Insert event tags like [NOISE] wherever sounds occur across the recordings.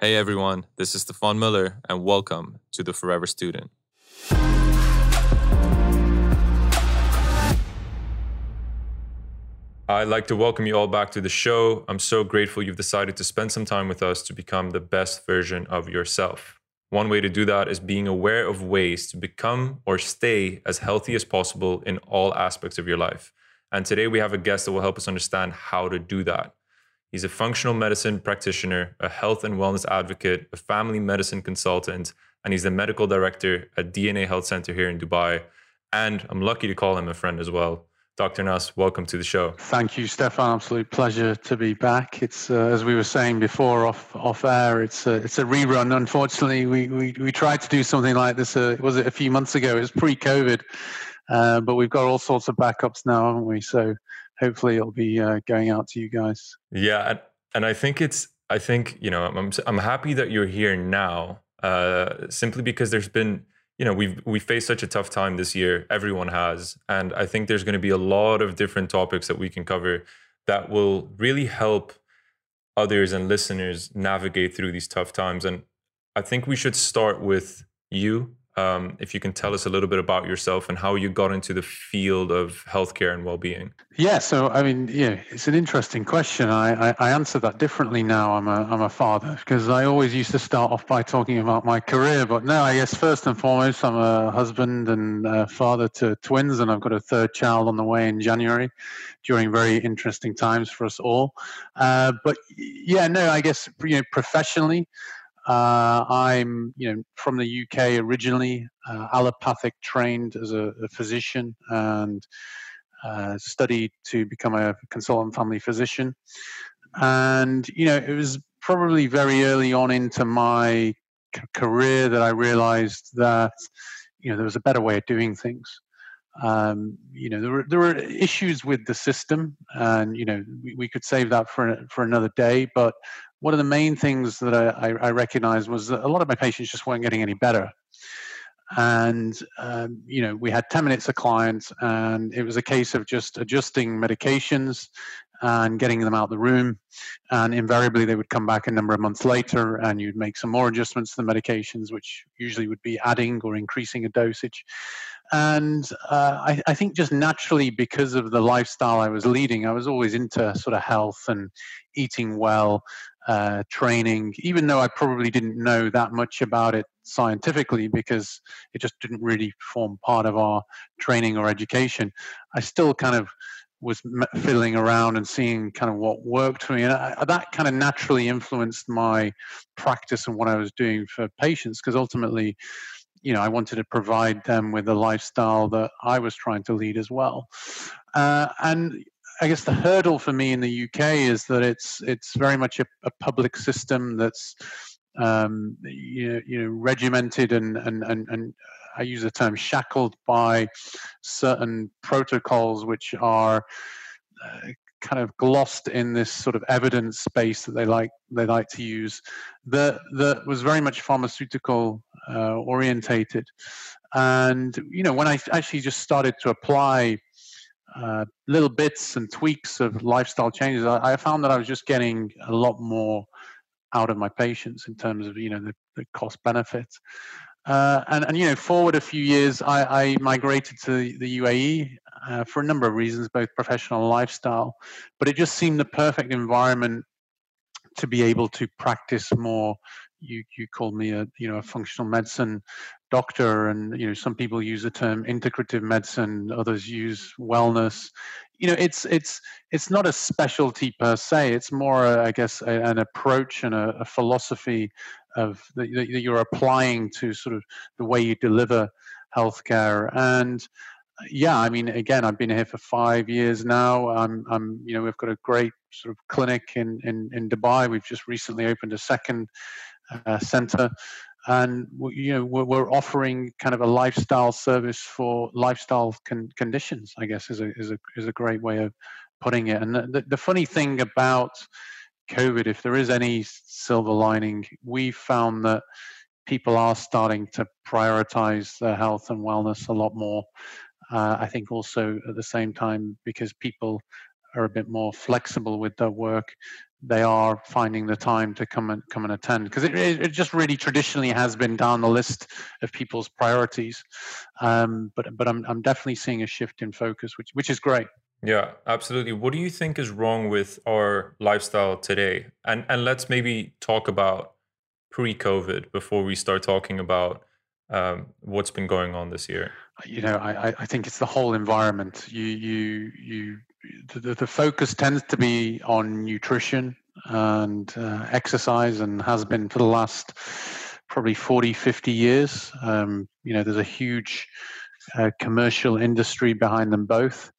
Hey everyone, this is Stephan Muller, and welcome to the Forever Student. I'd like to welcome you all back to the show. I'm so grateful you've decided to spend some time with us to become the best version of yourself. One way to do that is being aware of ways to become or stay as healthy as possible in all aspects of your life. And today we have a guest that will help us understand how to do that. He's a functional medicine practitioner, a health and wellness advocate, a family medicine consultant, and he's the medical director at DNA Health Center here in Dubai. And I'm lucky to call him a friend as well. Dr. Nasr, welcome to the show. Thank you, Stephan. Absolute pleasure to be back. It's uh, as we were saying before off off air. It's a, it's a rerun. Unfortunately, we, we we tried to do something like this. Uh, was it a few months ago? It was pre-COVID, uh, but we've got all sorts of backups now, haven't we? So hopefully it'll be uh, going out to you guys. Yeah, and, and I think it's I think you know I'm I'm happy that you're here now, uh, simply because there's been you know we've we faced such a tough time this year. Everyone has, and I think there's going to be a lot of different topics that we can cover that will really help others and listeners navigate through these tough times. And I think we should start with you um, if you can tell us a little bit about yourself and how you got into the field of healthcare and well-being. Yeah, so I mean, yeah, it's an interesting question. I, I, I answer that differently now. I'm a I'm a father because I always used to start off by talking about my career, but now I guess first and foremost, I'm a husband and a father to twins, and I've got a third child on the way in January, during very interesting times for us all. Uh, but yeah, no, I guess you know professionally. Uh, I'm, you know, from the UK originally, uh, allopathic trained as a, a physician and uh, studied to become a consultant family physician. And you know, it was probably very early on into my c- career that I realized that you know there was a better way of doing things. Um, you know, there were there were issues with the system, and you know, we, we could save that for for another day. But one of the main things that I, I recognized was that a lot of my patients just weren't getting any better. And, um, you know, we had 10 minutes of clients, and it was a case of just adjusting medications and getting them out the room. And invariably, they would come back a number of months later, and you'd make some more adjustments to the medications, which usually would be adding or increasing a dosage. And uh, I, I, think just naturally, because of the lifestyle I was leading, I was always into sort of health and eating well uh, training, even though I probably didn't know that much about it scientifically because it just didn't really form part of our training or education. I still kind of was fiddling around and seeing kind of what worked for me, and I, that kind of naturally influenced my practice and what I was doing for patients because ultimately. You know, I wanted to provide them with the lifestyle that I was trying to lead as well. Uh, and I guess the hurdle for me in the UK is that it's it's very much a, a public system that's um, you, know, you know regimented and, and and and I use the term shackled by certain protocols which are uh, kind of glossed in this sort of evidence space that they like they like to use that that was very much pharmaceutical uh, orientated and you know when I actually just started to apply uh, little bits and tweaks of lifestyle changes, I, I, found that I was just getting a lot more out of my patients in terms of you know the, the cost benefits. Uh, and, and you know, forward a few years, I, I migrated to the UAE uh, for a number of reasons, both professional and lifestyle. But it just seemed the perfect environment to be able to practice more. You you called me a you know a functional medicine doctor and you know some people use the term integrative medicine others use wellness. You know it's it's it's not a specialty per se it's more uh, i guess a, an approach and a, a philosophy of that, that you're applying to sort of the way you deliver healthcare. And yeah i mean again i've been here for five years now. I'm i'm you know we've got a great sort of clinic in in, in dubai. We've just recently opened a second uh, center. And you know we're offering kind of a lifestyle service for lifestyle con- conditions i guess is a, is a is a great way of putting it. And the, the funny thing about covid if there is any silver lining we found that people are starting to prioritize their health and wellness a lot more uh, i think also at the same time because people are a bit more flexible with their work they are finding the time to come and come and attend because it, it just really traditionally has been down the list of people's priorities. Um, but but I'm I'm definitely seeing a shift in focus, which which is great. Yeah, absolutely. What do you think is wrong with our lifestyle today? And and let's maybe talk about pre-COVID before we start talking about um, what's been going on this year. You know, I, I think it's the whole environment. You you you the, the focus tends to be on nutrition and uh, exercise and has been for the last probably 40 50 years. Um, you know there's a huge uh, commercial industry behind them both.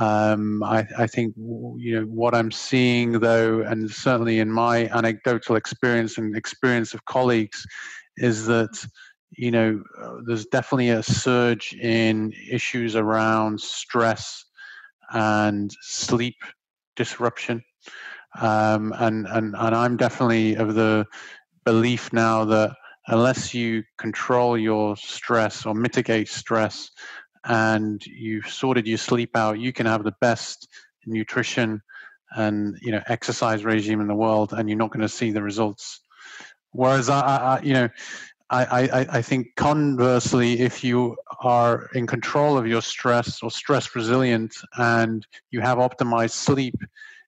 Um, I, I, think you know what I'm seeing though, and certainly in my anecdotal experience and experience of colleagues, is that you know uh, there's definitely a surge in issues around stress and sleep disruption, um, and and and I'm definitely of the belief now that unless you control your stress or mitigate stress and you've sorted your sleep out, you can have the best nutrition and you know exercise regime in the world, and you're not going to see the results. Whereas I, I you know, I, I, I think conversely, if you are in control of your stress or stress resilient and you have optimized sleep,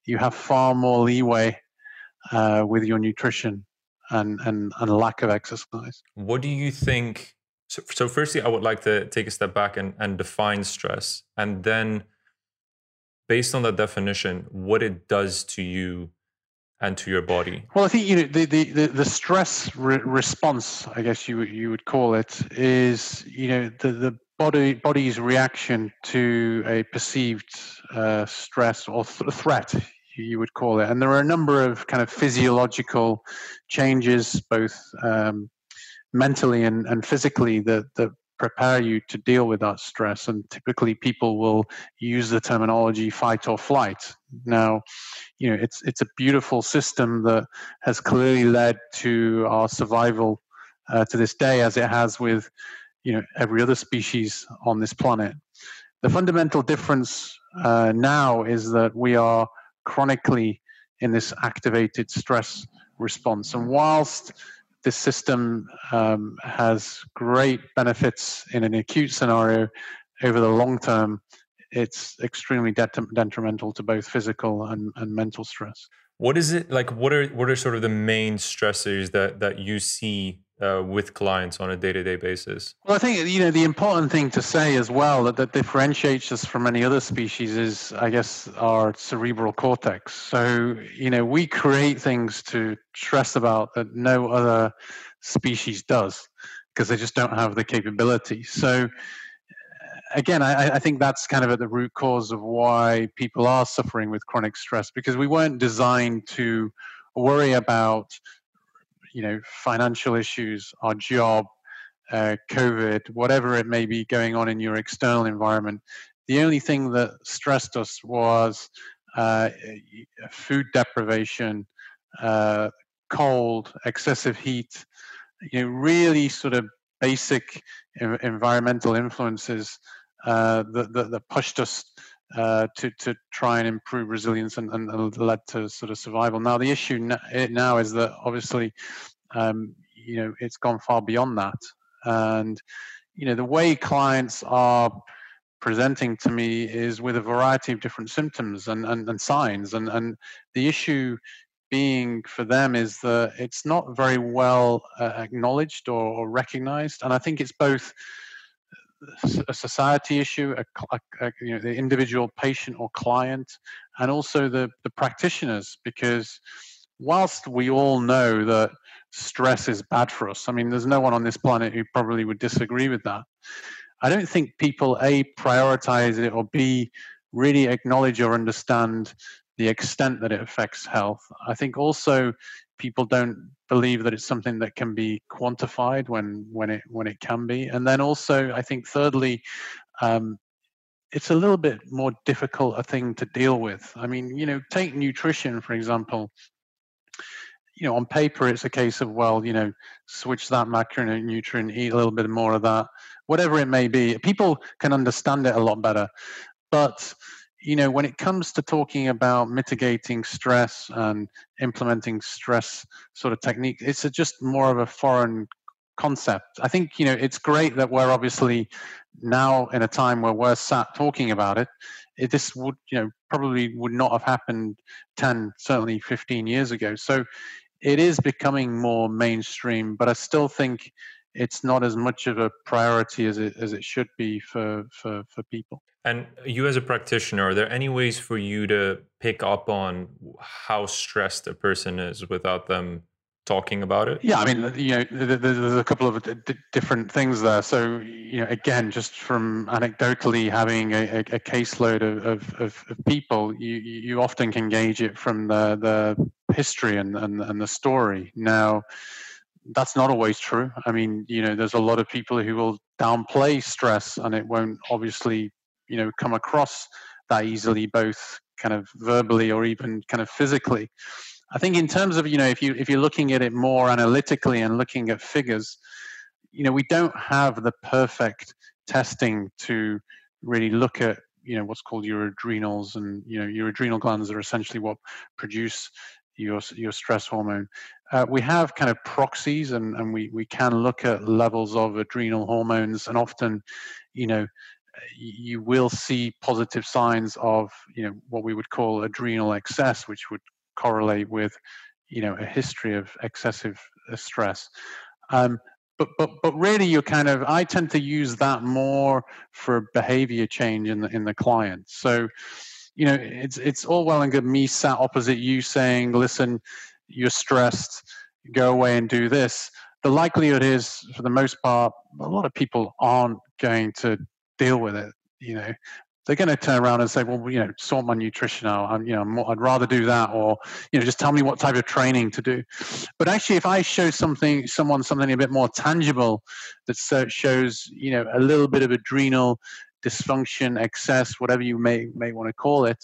you have far more leeway uh, with your nutrition and, and, and lack of exercise. What do you think so, so firstly, I would like to take a step back and, and define stress, and then, based on that definition, what it does to you and to your body. Well, I think you know the the the, stress re- response, I guess you you would call it, is you know the the body body's reaction to a perceived uh, stress or th- threat you would call it and there are a number of kind of physiological changes both um, mentally and, and physically that, that prepare you to deal with that stress. And typically, people will use the terminology fight or flight. Now, you know, it's it's a beautiful system that has clearly led to our survival uh, to this day, as it has with you know every other species on this planet. The fundamental difference uh, now is that we are chronically in this activated stress response, and whilst this system um, has great benefits in an acute scenario. Over the long term, it's extremely detrimental to both physical and, and mental stress. What is it like? What are what are sort of the main stressors that that you see uh, with clients on a day to day basis? Well, I think you know the important thing to say as well that, that differentiates us from any other species is, I guess, our cerebral cortex. So you know we create things to stress about that no other species does because they just don't have the capability. So again, I, I, think that's kind of at the root cause of why people are suffering with chronic stress because we weren't designed to worry about you know financial issues, our job, uh, COVID, whatever it may be going on in your external environment. The only thing that stressed us was uh, food deprivation, uh, cold, excessive heat. You know, really sort of basic environmental influences uh, that, that, that, pushed us uh, to to try and improve resilience and, and, led to sort of survival. Now the issue now is that obviously, um, you know, it's gone far beyond that, and you know the way clients are presenting to me is with a variety of different symptoms and, and, and signs. And, and the issue being for them is that it's not very well uh, acknowledged or, or, recognized. And i think it's both a society issue, a, a, you know, the individual patient or client, and also the, the practitioners. Because whilst we all know that stress is bad for us, I mean, there's no one on this planet who probably would disagree with that. I don't think people a prioritize it or b really acknowledge or understand the extent that it affects health. I think also people don't believe that it's something that can be quantified when when it when it can be. And then also i think thirdly um, it's a little bit more difficult a thing to deal with. I mean you know take nutrition for example. You know on paper it's a case of well you know switch that macronutrient eat a little bit more of that. Whatever it may be people can understand it a lot better. But you know, when it comes to talking about mitigating stress and implementing stress sort of technique, it's a, just more of a foreign concept. I think, you know, it's great that we're obviously now in a time where we're sat talking about it. it this would, you know, probably would not have happened 10, certainly 15 years ago. So it is becoming more mainstream, but I still think it's not as much of a priority as it as it should be for for for people. And you, as a practitioner, are there any ways for you to pick up on how stressed a person is without them talking about it? Yeah, I mean, you know, there's a couple of different things there. So, you know, again, just from anecdotally having a, a caseload of, of, of, people, you, you often can gauge it from the, the history and, and, and the story. Now, that's not always true. I mean, you know, there's a lot of people who will downplay stress and it won't obviously you know come across that easily, both kind of verbally or even kind of physically. I think in terms of you know if you if you're looking at it more analytically and looking at figures, you know we don't have the perfect testing to really look at you know what's called your adrenals and you know your adrenal glands are essentially what produce your your stress hormone. Uh, we have kind of proxies and, and we, we can look at levels of adrenal hormones and often you know you will see positive signs of you know what we would call adrenal excess, which would correlate with you know a history of excessive uh, stress. Um, but but but really, you're kind of I tend to use that more for behavior change in the in the client. So you know it's it's all well and good me sat opposite you saying, listen, you're stressed, go away and do this. The likelihood is, for the most part, a lot of people aren't going to deal with it. You know, they're going to turn around and say, "Well, you know, sort my nutrition out. I'm, you know, I'd rather do that, or you know, just tell me what type of training to do." But actually, if I show something, someone something a bit more tangible that shows, you know, a little bit of adrenal dysfunction, excess, whatever you may may want to call it,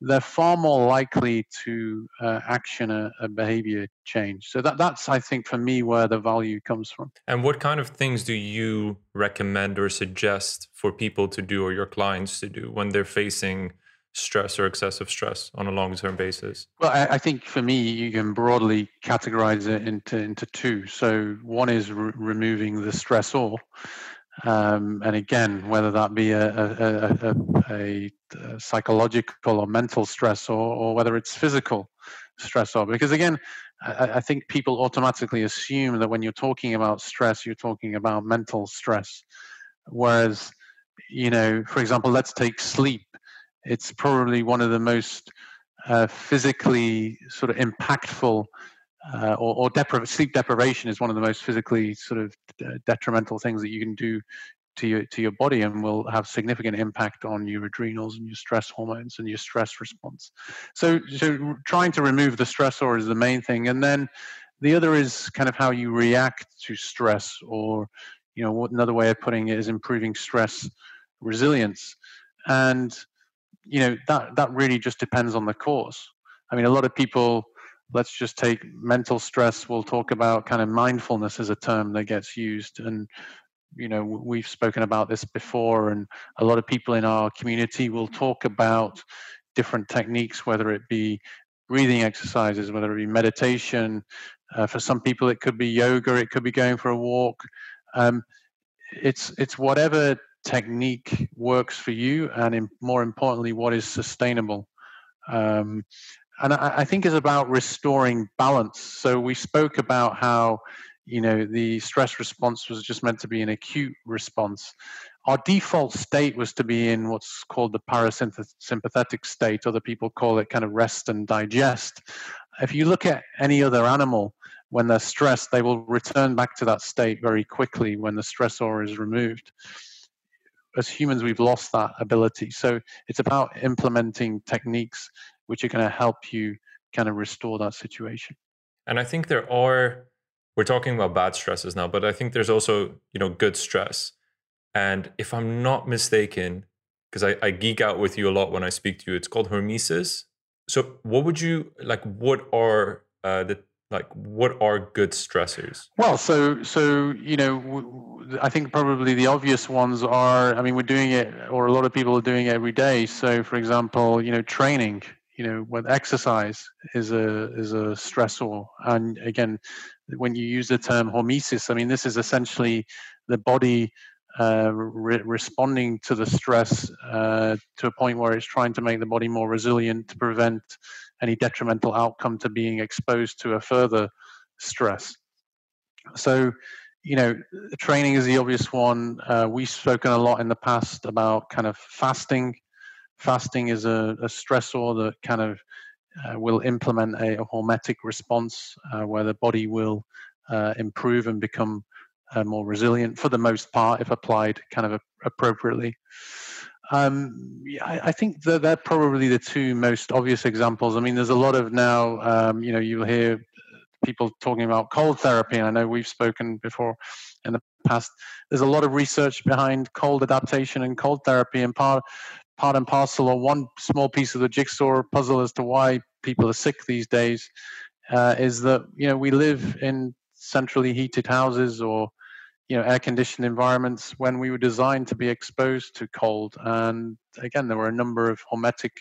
they're far more likely to uh, action a, a, behavior change. So that, that's, I think, for me, where the value comes from. And what kind of things do you recommend or suggest for people to do or your clients to do when they're facing stress or excessive stress on a long-term basis? Well, I, I think for me, you can broadly categorize it into into two. So one is re- removing the stressor, um, and again, whether that be a, a, a, a psychological or mental stress or, or, whether it's physical stressor. Because again, I, I, think people automatically assume that when you're talking about stress, you're talking about mental stress. Whereas, you know, for example, let's take sleep. It's probably one of the most uh, physically sort of impactful uh, or, or depri- sleep deprivation is one of the most physically sort of uh, detrimental things that you can do to your to your body and will have significant impact on your adrenals and your stress hormones and your stress response. So so trying to remove the stressor is the main thing, and then the other is kind of how you react to stress, or you know what, another way of putting it is improving stress resilience, and you know that that really just depends on the cause. I mean, a lot of people let's just take mental stress. We'll talk about kind of mindfulness as a term that gets used. And you know we've spoken about this before and a lot of people in our community will talk about different techniques whether it be breathing exercises whether it be meditation. Uh, for some people it could be yoga it could be going for a walk. Um, it's it's whatever technique works for you and in, more importantly what is sustainable. Um, and I, I think is about restoring balance. So we spoke about how you know the stress response was just meant to be an acute response. Our default state was to be in what's called the parasympathetic state other people call it kind of rest and digest. If you look at any other animal when they're stressed they will return back to that state very quickly when the stressor is removed. As humans we've lost that ability. So it's about implementing techniques which are going to help you kind of restore that situation. And I think there are, we're talking about bad stresses now, but I think there's also, you know, good stress. And if I'm not mistaken, because I, I geek out with you a lot when I speak to you, it's called hormesis. So what would you like, what are uh, the like what are good stressors well so so you know I think probably the obvious ones are. I mean, we're doing it, or a lot of people are doing it every day. So, for example, you know, training. You know, when exercise is a is a stressor, and again, when you use the term hormesis, I mean, this is essentially the body uh, re- responding to the stress uh, to a point where it's trying to make the body more resilient to prevent any detrimental outcome to being exposed to a further stress. So, you know, training is the obvious one. Uh, we've spoken a lot in the past about kind of fasting. Fasting is a, a stressor that kind of uh, will implement a, a hormetic response uh, where the body will uh, improve and become uh, more resilient for the most part if applied kind of appropriately. Um, I, I, think that they're probably the two most obvious examples. I mean, there's a lot of now, um, you know, you'll hear people talking about cold therapy. And I know we've spoken before in the past. There's a lot of research behind cold adaptation and cold therapy, and part part and parcel, or one small piece of the jigsaw puzzle as to why people are sick these days, uh, is that you know we live in centrally heated houses or you know air conditioned environments when we were designed to be exposed to cold. And again there were a number of hormetic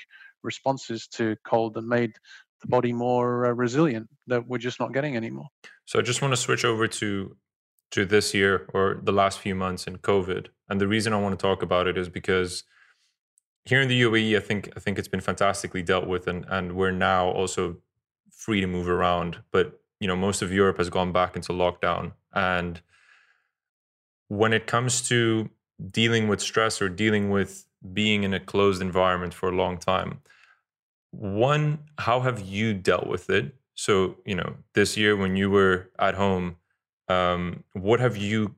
responses to cold that made the body more uh, resilient that we're just not getting anymore. So i just want to switch over to to this year or the last few months in covid. And the reason i want to talk about it is because here in the UAE, I think I think it's been fantastically dealt with, and and we're now also free to move around. But you know, most of Europe has gone back into lockdown, and when it comes to dealing with stress or dealing with being in a closed environment for a long time, one, how have you dealt with it? So you know, this year when you were at home, um, what have you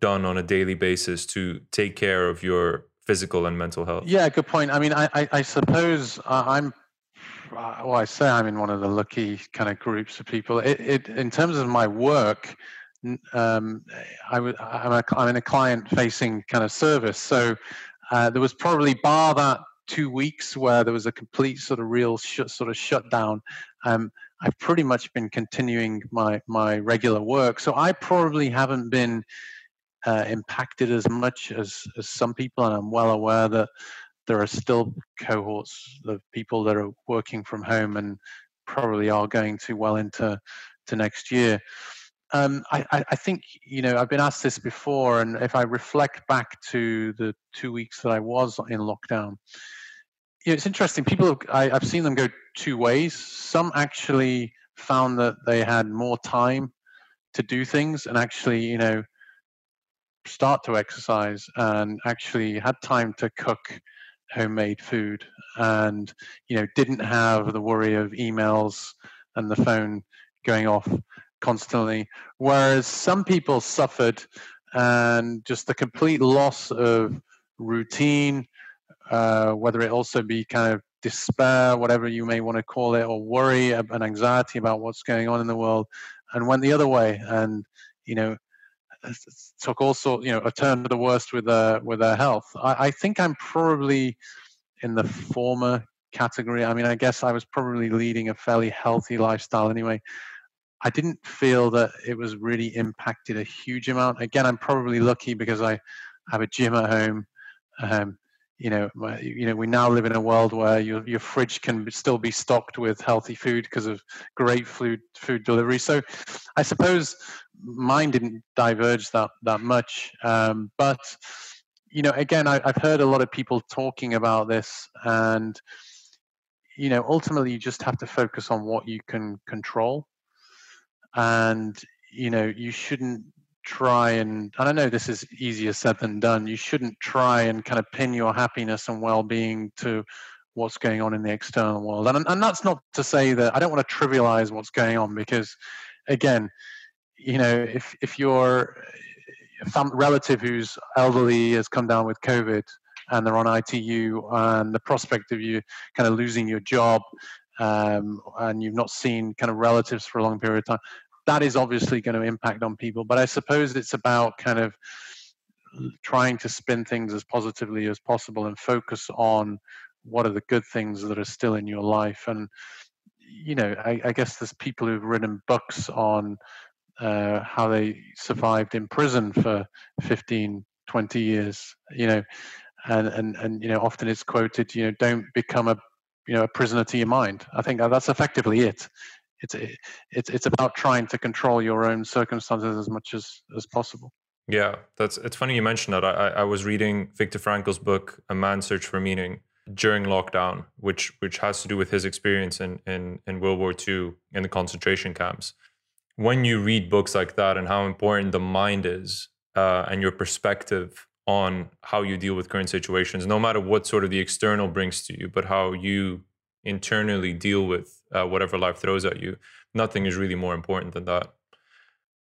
done on a daily basis to take care of your physical and mental health. Yeah, good point. I mean, I, I, I suppose I'm uh, well, I say I'm in one of the lucky kind of groups of people. It, it in terms of my work, um, I am a, I'm in a client-facing kind of service, so uh, there was probably bar that two weeks where there was a complete sort of real sh- sort of shutdown. Um, I've pretty much been continuing my my regular work, so I probably haven't been uh, impacted as much as, as some people, and I'm well aware that there are still cohorts of people that are working from home and probably are going to well into to next year. Um, I, I, think you know I've been asked this before, and if I reflect back to the two weeks that I was in lockdown, you know, it's interesting. People, have, I, I've seen them go two ways. Some actually found that they had more time to do things, and actually, you know, start to exercise and actually had time to cook homemade food and you know didn't have the worry of emails and the phone going off constantly. Whereas some people suffered and just the complete loss of routine uh, whether it also be kind of despair whatever you may want to call it or worry and anxiety about what's going on in the world and went the other way and you know took also you know a turn to the worst with their with their health. I, I think I'm probably in the former category. I mean, I guess I was probably leading a fairly healthy lifestyle anyway. I didn't feel that it was really impacted a huge amount. Again, I'm probably lucky because I have a gym at home. Um, you know, you know, we now live in a world where your your fridge can still be stocked with healthy food because of great food food delivery. So, I suppose mine didn't diverge that that much, um, but you know, again, I, I've heard a lot of people talking about this, and you know, ultimately, you just have to focus on what you can control, and you know, you shouldn't try and and I know this is easier said than done. You shouldn't try and kind of pin your happiness and well-being to what's going on in the external world. And and that's not to say that I don't want to trivialize what's going on because again, you know, if if your relative who's elderly has come down with COVID and they're on ITU and the prospect of you kind of losing your job um, and you've not seen kind of relatives for a long period of time, that is obviously going to impact on people. But I suppose it's about kind of trying to spin things as positively as possible and focus on what are the good things that are still in your life. And, you know, I, I guess there's people who've written books on uh, how they survived in prison for 15, 20 years. You know, and and and you know, often it's quoted, you know, don't become a you know a prisoner to your mind. I think that's effectively it. It's it's it's about trying to control your own circumstances as much as as possible. Yeah, that's it's funny you mentioned that. I I was reading Viktor Frankl's book, A Man's Search for Meaning, during lockdown, which which has to do with his experience in in, in World War II in the concentration camps. When you read books like that and how important the mind is uh, and your perspective on how you deal with current situations, no matter what sort of the external brings to you, but how you internally deal with uh, whatever life throws at you, nothing is really more important than that.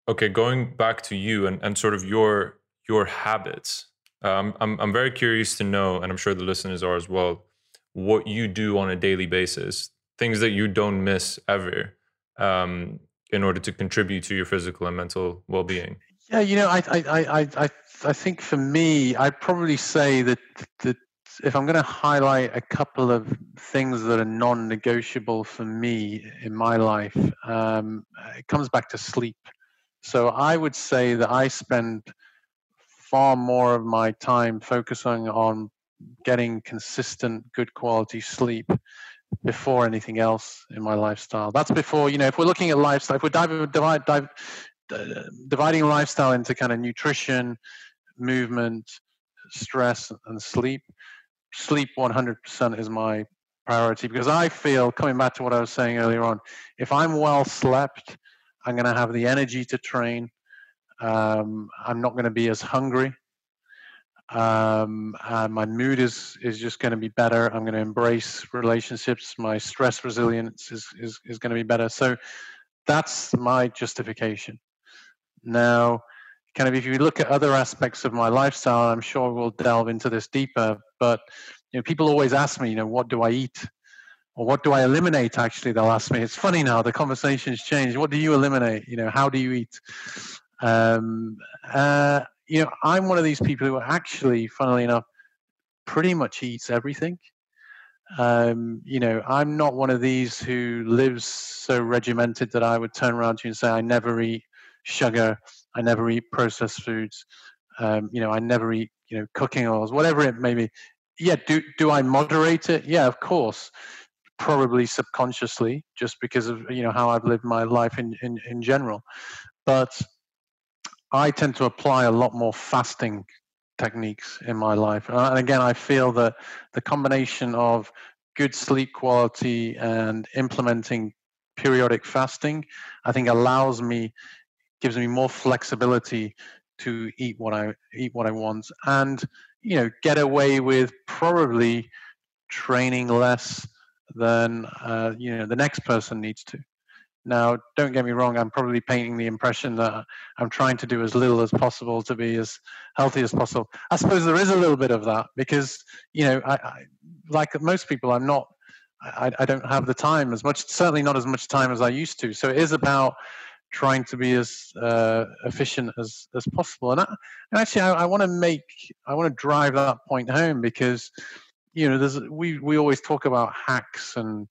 Okay, going back to you and, and sort of your your habits um, I'm, I'm very curious to know, and I'm sure the listeners are as well, what you do on a daily basis, things that you don't miss ever um, in order to contribute to your physical and mental well being. Yeah, you know, I, I, I, I, I think for me, I'd probably say that, that if I'm going to highlight a couple of things that are non negotiable for me in my life, um, it comes back to sleep. So I would say that I spend far more of my time focusing on getting consistent, good quality sleep before anything else in my lifestyle. That's before, you know, if we're looking at lifestyle, if we're diving, dive, uh, dividing lifestyle into kind of nutrition, movement, stress, and sleep, sleep 100% is my priority because I feel, coming back to what I was saying earlier on, if I'm well slept, I'm going to have the energy to train. Um, I'm not going to be as hungry. Um, my mood is is just going to be better. I'm going to embrace relationships. My stress resilience is is, is going to be better. So that's my justification. Now, kind of if you look at other aspects of my lifestyle, I'm sure we'll delve into this deeper. But you know, people always ask me, you know, what do I eat? Or what do I eliminate? Actually, they'll ask me. It's funny now. The conversation's changed. What do you eliminate? You know, how do you eat? Um, uh, you know, I'm one of these people who actually, funnily enough, pretty much eats everything. Um, you know, I'm not one of these who lives so regimented that I would turn around to you and say, I never eat sugar, I never eat processed foods, um, you know, I never eat, you know, cooking oils, whatever it may be. Yeah, do do I moderate it? Yeah, of course. Probably subconsciously, just because of you know how I've lived my life in in, in general. But I tend to apply a lot more fasting techniques in my life. And again, I feel that the combination of good sleep quality and implementing periodic fasting, I think allows me, gives me more flexibility to eat what I eat what I want, and you know, get away with probably training less than uh, you know the next person needs to. Now, don't get me wrong, I'm probably painting the impression that I'm trying to do as little as possible to be as healthy as possible. I suppose there is a little bit of that because, you know, I, I like most people, I'm not, I, I don't have the time as much, certainly not as much time as I used to. So it is about trying to be as uh, efficient as, as possible. And, I, and actually, I, I want to make, I want to drive that point home because, you know, there's, we, we always talk about hacks and,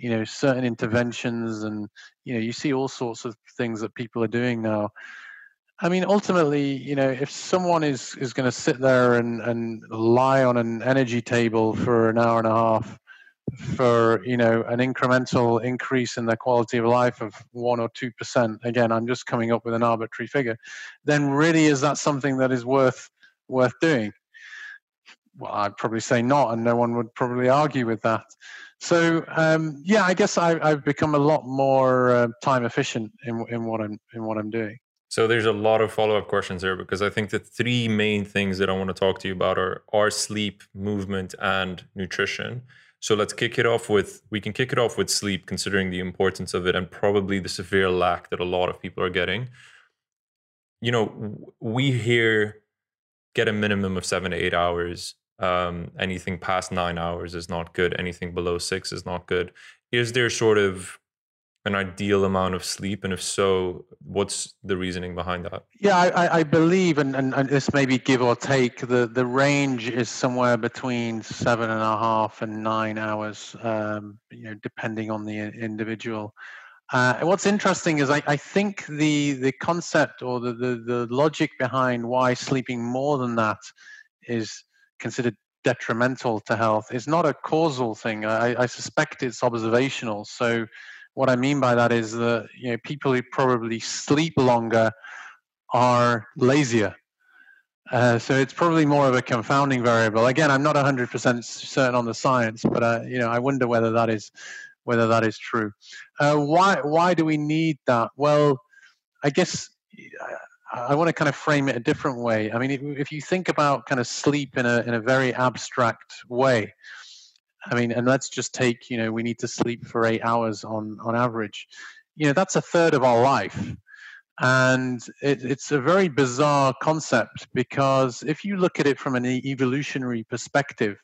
you know certain interventions and you know you see all sorts of things that people are doing now. I mean ultimately you know if someone is is going to sit there and and lie on an energy table for an hour and a half for you know an incremental increase in their quality of life of one or two percent again i'm just coming up with an arbitrary figure then really is that something that is worth worth doing well i'd probably say not and no one would probably argue with that so um, yeah, I guess I, have become a lot more uh, time efficient in, in what I'm in what I'm doing. So there's a lot of follow up questions there because I think the three main things that I want to talk to you about are are sleep, movement, and nutrition. So let's kick it off with we can kick it off with sleep, considering the importance of it and probably the severe lack that a lot of people are getting. You know, we here get a minimum of seven to eight hours um, anything past nine hours is not good. Anything below six is not good. Is there sort of an ideal amount of sleep? And if so, what's the reasoning behind that? Yeah, I, I believe, and, and, and, this maybe give or take, the, the range is somewhere between seven and a half and nine hours, um, you know, depending on the individual. Uh, what's interesting is I, I, think the the concept or the, the, the logic behind why sleeping more than that is considered detrimental to health is not a causal thing. I, I suspect it's observational. So what I mean by that is that you know people who probably sleep longer are lazier. Uh, so it's probably more of a confounding variable. Again, I'm not 100% certain on the science, but uh, you know, I wonder whether that is whether that is true. Uh, why why do we need that? Well, I guess I want to kind of frame it a different way. I mean, if, if you think about kind of sleep in a in a very abstract way, I mean, and let's just take you know we need to sleep for eight hours on on average. You know, that's a third of our life. And it, it's a very bizarre concept because if you look at it from an evolutionary perspective,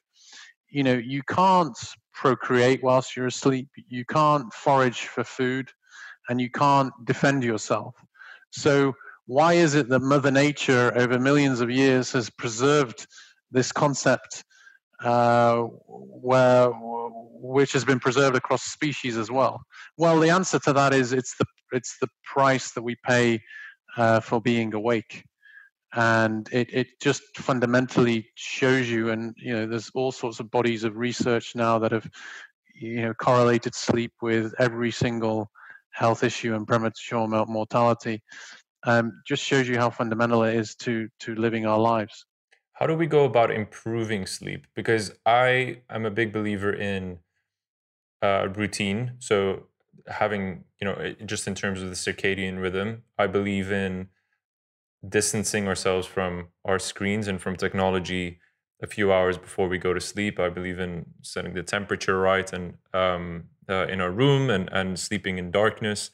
you know, you can't procreate whilst you're asleep, you can't forage for food, and you can't defend yourself. So, why is it that Mother Nature, over millions of years, has preserved this concept uh, where, which has been preserved across species as well? Well, the answer to that is it's the it's the price that we pay uh, for being awake, and it it just fundamentally shows you. And you know, there's all sorts of bodies of research now that have you know correlated sleep with every single health issue and premature mortality. Um, just shows you how fundamental it is to to living our lives. How do we go about improving sleep? Because I am a big believer in uh, routine. So having, you know, just in terms of the circadian rhythm, I believe in distancing ourselves from our screens and from technology a few hours before we go to sleep. I believe in setting the temperature right and um, uh, in our room and, and sleeping in darkness.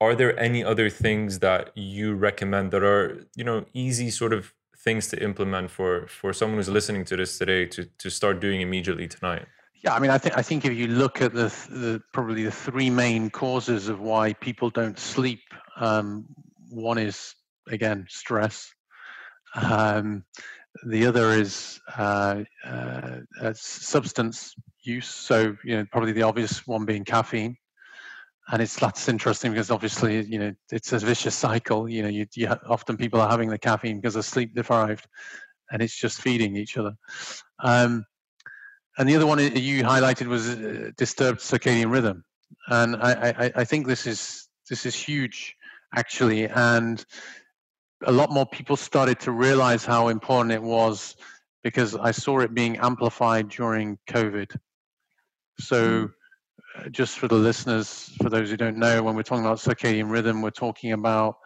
Are there any other things that you recommend that are, you know, easy sort of things to implement for for someone who's listening to this today to to start doing immediately tonight? Yeah, I mean, I think I think if you look at the, the probably the three main causes of why people don't sleep, um, one is again stress. Um, the other is uh, uh, substance use. So you know, probably the obvious one being caffeine and it's that's interesting because obviously you know it's a vicious cycle you know you, you often people are having the caffeine because they're sleep deprived and it's just feeding each other. Um, and the other one you highlighted was uh, disturbed circadian rhythm. And I, I, I think this is this is huge actually. And a lot more people started to realize how important it was because i saw it being amplified during covid. So mm just for the listeners, for those who don't know, when we're talking about circadian rhythm, we're talking about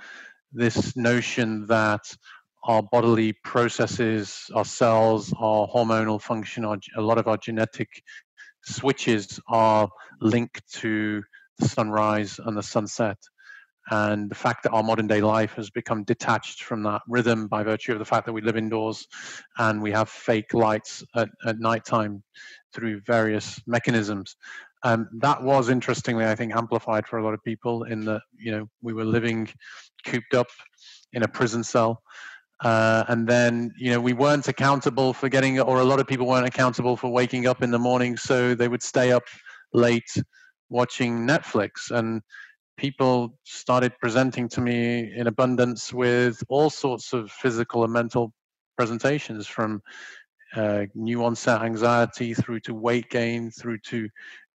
this notion that our bodily processes, our cells, our hormonal function, our, a lot of our genetic switches are linked to the sunrise and the sunset. And the fact that our modern day life has become detached from that rhythm by virtue of the fact that we live indoors and we have fake lights at, at nighttime through various mechanisms um, that was interestingly, I think, amplified for a lot of people in that you know we were living cooped up in a prison cell, uh, and then you know we weren't accountable for getting, or a lot of people weren't accountable for waking up in the morning, so they would stay up late watching Netflix, and people started presenting to me in abundance with all sorts of physical and mental presentations from uh, new onset anxiety through to weight gain through to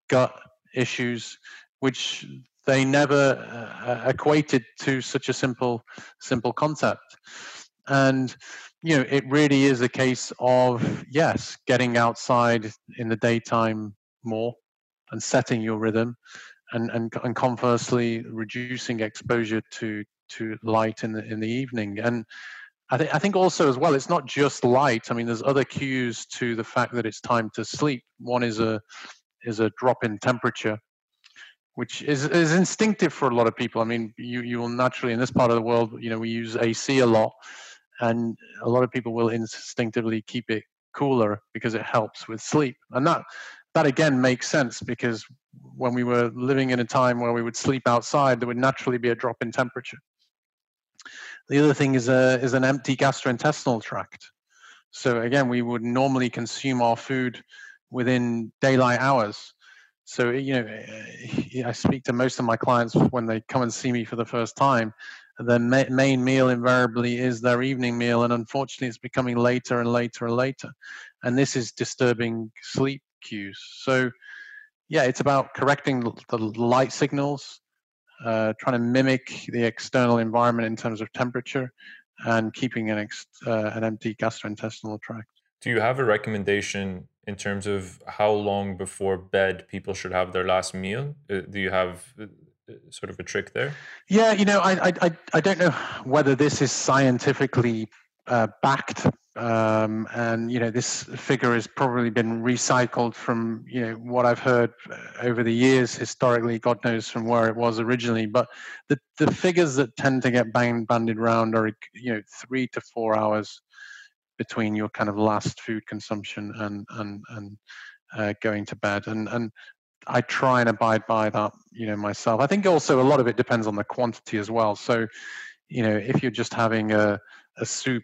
gut issues, which they never uh, equated to such a simple simple concept. And you know, it really is a case of yes, getting outside in the daytime more and setting your rhythm, and and, and conversely reducing exposure to to light in the in the evening and. I, th- I think also as well, it's not just light. I mean, there's other cues to the fact that it's time to sleep. One is a is a drop in temperature, which is, is instinctive for a lot of people. I mean, you, you will naturally, in this part of the world, you know, we use AC a lot, and a lot of people will instinctively keep it cooler because it helps with sleep. And that, that again makes sense because when we were living in a time where we would sleep outside, there would naturally be a drop in temperature. The other thing is a is an empty gastrointestinal tract. So again, we would normally consume our food within daylight hours. So you know, eh, I speak to most of my clients when they come and see me for the first time. Their ma- main meal invariably is their evening meal, and unfortunately, it's becoming later and later and later, and this is disturbing sleep cues. So, yeah, it's about correcting the light signals, uh, trying to mimic the external environment in terms of temperature, and keeping an ex- uh, an empty gastrointestinal tract. Do you have a recommendation in terms of how long before bed people should have their last meal? Uh, do you have uh, uh, sort of a trick there? Yeah, you know, I I I don't know whether this is scientifically uh, backed, um, and you know, this figure has probably been recycled from you know what I've heard over the years historically. God knows from where it was originally, but the the figures that tend to get banged bandied around are you know three to four hours between your kind of last food consumption and and and uh, going to bed. And and I try and abide by that you know myself. I think also a lot of it depends on the quantity as well. So you know if you're just having a a soup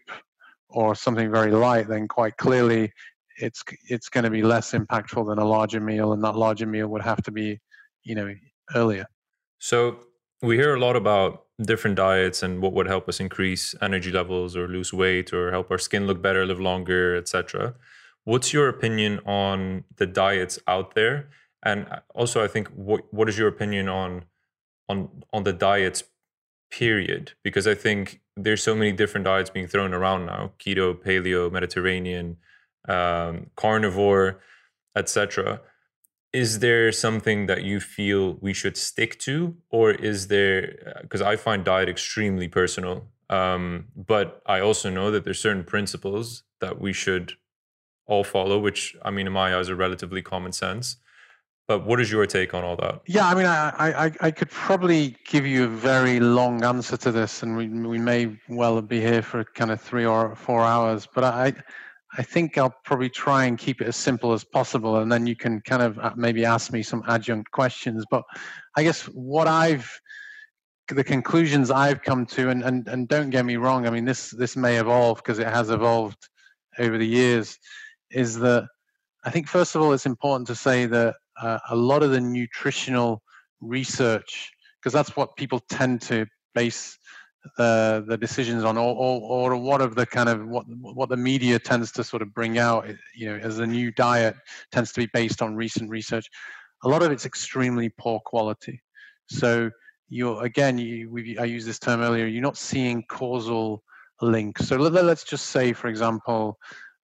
or something very light then quite clearly it's it's going to be less impactful than a larger meal and that larger meal would have to be you know earlier. So we hear a lot about different diets and what would help us increase energy levels or lose weight or help our skin look better, live longer, etc. What's your opinion on the diets out there? And also, I think what what is your opinion on on on the diets period? Because I think there's so many different diets being thrown around now: keto, paleo, Mediterranean, um, carnivore, etc is there something that you feel we should stick to or is there because i find diet extremely personal um, but i also know that there's certain principles that we should all follow which i mean in my eyes are relatively common sense. But what is your take on all that? Yeah i mean i i, I could probably give you a very long answer to this and we, we may well be here for kind of three or four hours but i I think I'll probably try and keep it as simple as possible, and then you can kind of uh, maybe ask me some adjunct questions. But I guess what I've the conclusions I've come to, and, and, and don't get me wrong, I mean this this may evolve because it has evolved over the years, is that I think first of all it's important to say that uh, a lot of the nutritional research, because that's what people tend to base the the decisions on or, or, or what of the kind of what what the media tends to sort of bring out you know as a new diet tends to be based on recent research a lot of it's extremely poor quality. So you're again you we, i used this term earlier you're not seeing causal links. So let, let's just say for example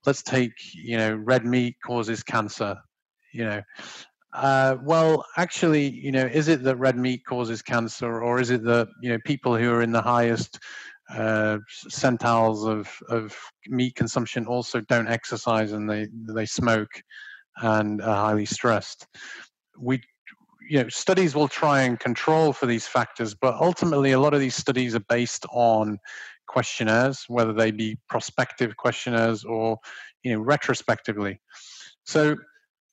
let's take you know red meat causes cancer you know uh, well, actually, you know, is it that red meat causes cancer, or is it that you know people who are in the highest uh, centiles of of meat consumption also don't exercise and they they smoke and are highly stressed? We you know studies will try and control for these factors but ultimately a lot of these studies are based on questionnaires whether they be prospective questionnaires or you know retrospectively so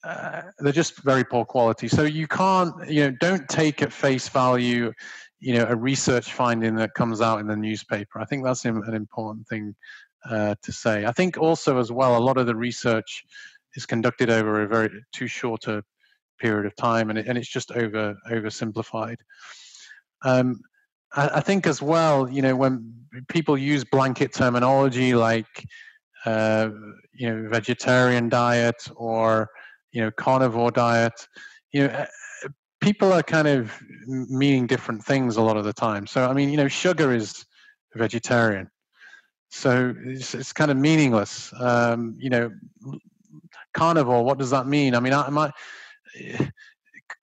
uh, they're just very poor quality. So you can't, you know, don't take at face value, you know, a research finding that comes out in the newspaper. I think that's an important thing uh, to say. I think also as well, a lot of the research is conducted over a very too short a period of time, and, it, and it's just over oversimplified. Um, I, I think as well, you know, when people use blanket terminology like, uh, you know, vegetarian diet or you know carnivore diet you know people are kind of meaning different things a lot of the time. So i mean you know sugar is vegetarian. So it's, it's kind of meaningless. Um, you know carnivore what does that mean? I mean I, I,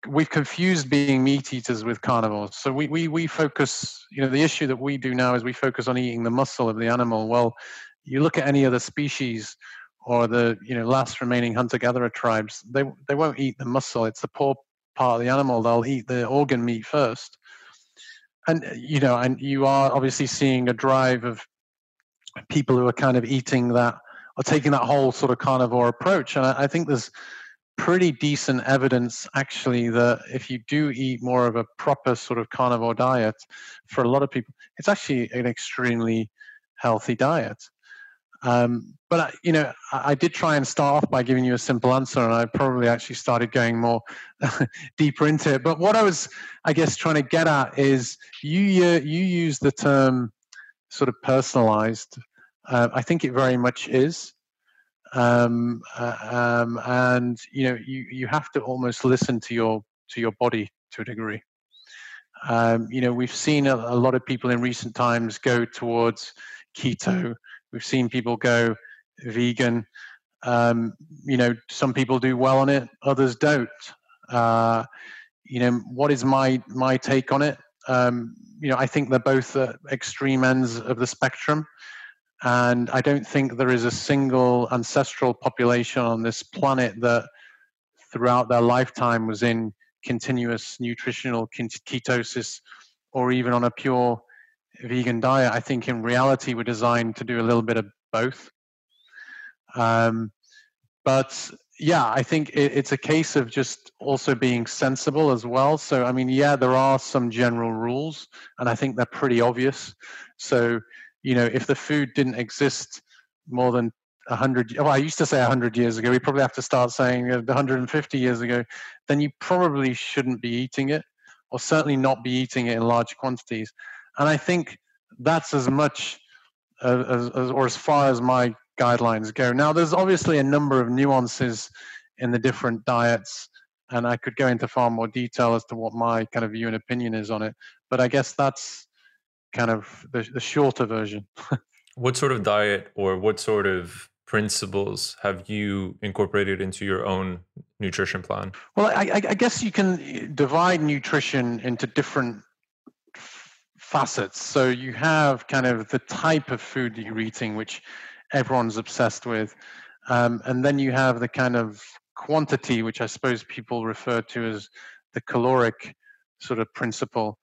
we've confused being meat eaters with carnivores. So we, we we focus you know the issue that we do now is we focus on eating the muscle of the animal. Well you look at any other species or the you know last remaining hunter-gatherer tribes, they they won't eat the muscle. It's the poor part of the animal. They'll eat the organ meat first. And uh, you know, and you are obviously seeing a drive of people who are kind of eating that or taking that whole sort of carnivore approach. And I, I think there's pretty decent evidence actually that if you do eat more of a proper sort of carnivore diet, for a lot of people, it's actually an extremely healthy diet. Um, but you know, I, I, did try and start off by giving you a simple answer, and I probably actually started going more [LAUGHS] deeper into it. But what I was, I guess, trying to get at is you you use the term sort of personalized. Uh, I think it very much is, um, uh, um, and you know, you you have to almost listen to your to your body to a degree. Um, you know, we've seen a, a, lot of people in recent times go towards keto. We've seen people go vegan. Um, you know, some people do well on it, others don't. Uh, you know, what is my my take on it? Um, you know, I think they're both at extreme ends of the spectrum, and I don't think there is a single ancestral population on this planet that, throughout their lifetime, was in continuous nutritional ketosis or even on a pure vegan diet. I think in reality, we're designed to do a little bit of both. Um, but yeah, I think it, it's a case of just also being sensible as well. So, I mean, yeah, there are some general rules, and I think they're pretty obvious. So, you know, if the food didn't exist more than 100 well i used to say 100 years ago we probably have to start saying 150 years ago then you probably shouldn't be eating it or certainly not be eating it in large quantities and i think that's as much as, as or as far as my guidelines go now there's obviously a number of nuances in the different diets and i could go into far more detail as to what my kind of view and opinion is on it but i guess that's kind of the, the shorter version [LAUGHS] what sort of diet or what sort of principles have you incorporated into your own nutrition plan? Well, I, I guess you can divide nutrition into different facets. So you have kind of the type of food you're eating, which everyone's obsessed with. Um, and then you have the kind of quantity, which I suppose people refer to as the caloric sort of principle.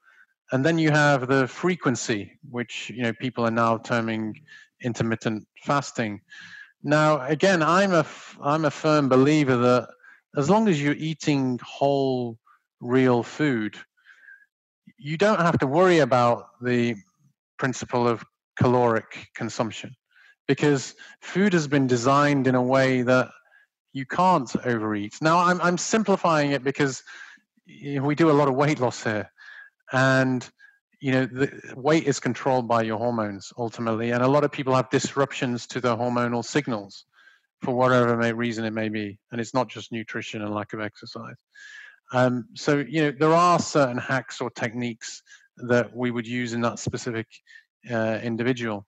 And then you have the frequency, which you know people are now terming intermittent fasting. Now, again, I'm a I'm a firm believer that as long as you're eating whole, real food, you don't have to worry about the principle of caloric consumption because food has been designed in a way that you can't overeat. Now, I'm I'm simplifying it because we do a lot of weight loss here, and you know the weight is controlled by your hormones ultimately and a lot of people have disruptions to their hormonal signals for whatever reason it may be and it's not just nutrition and lack of exercise um, so you know there are certain hacks or techniques that we would use in that specific uh, individual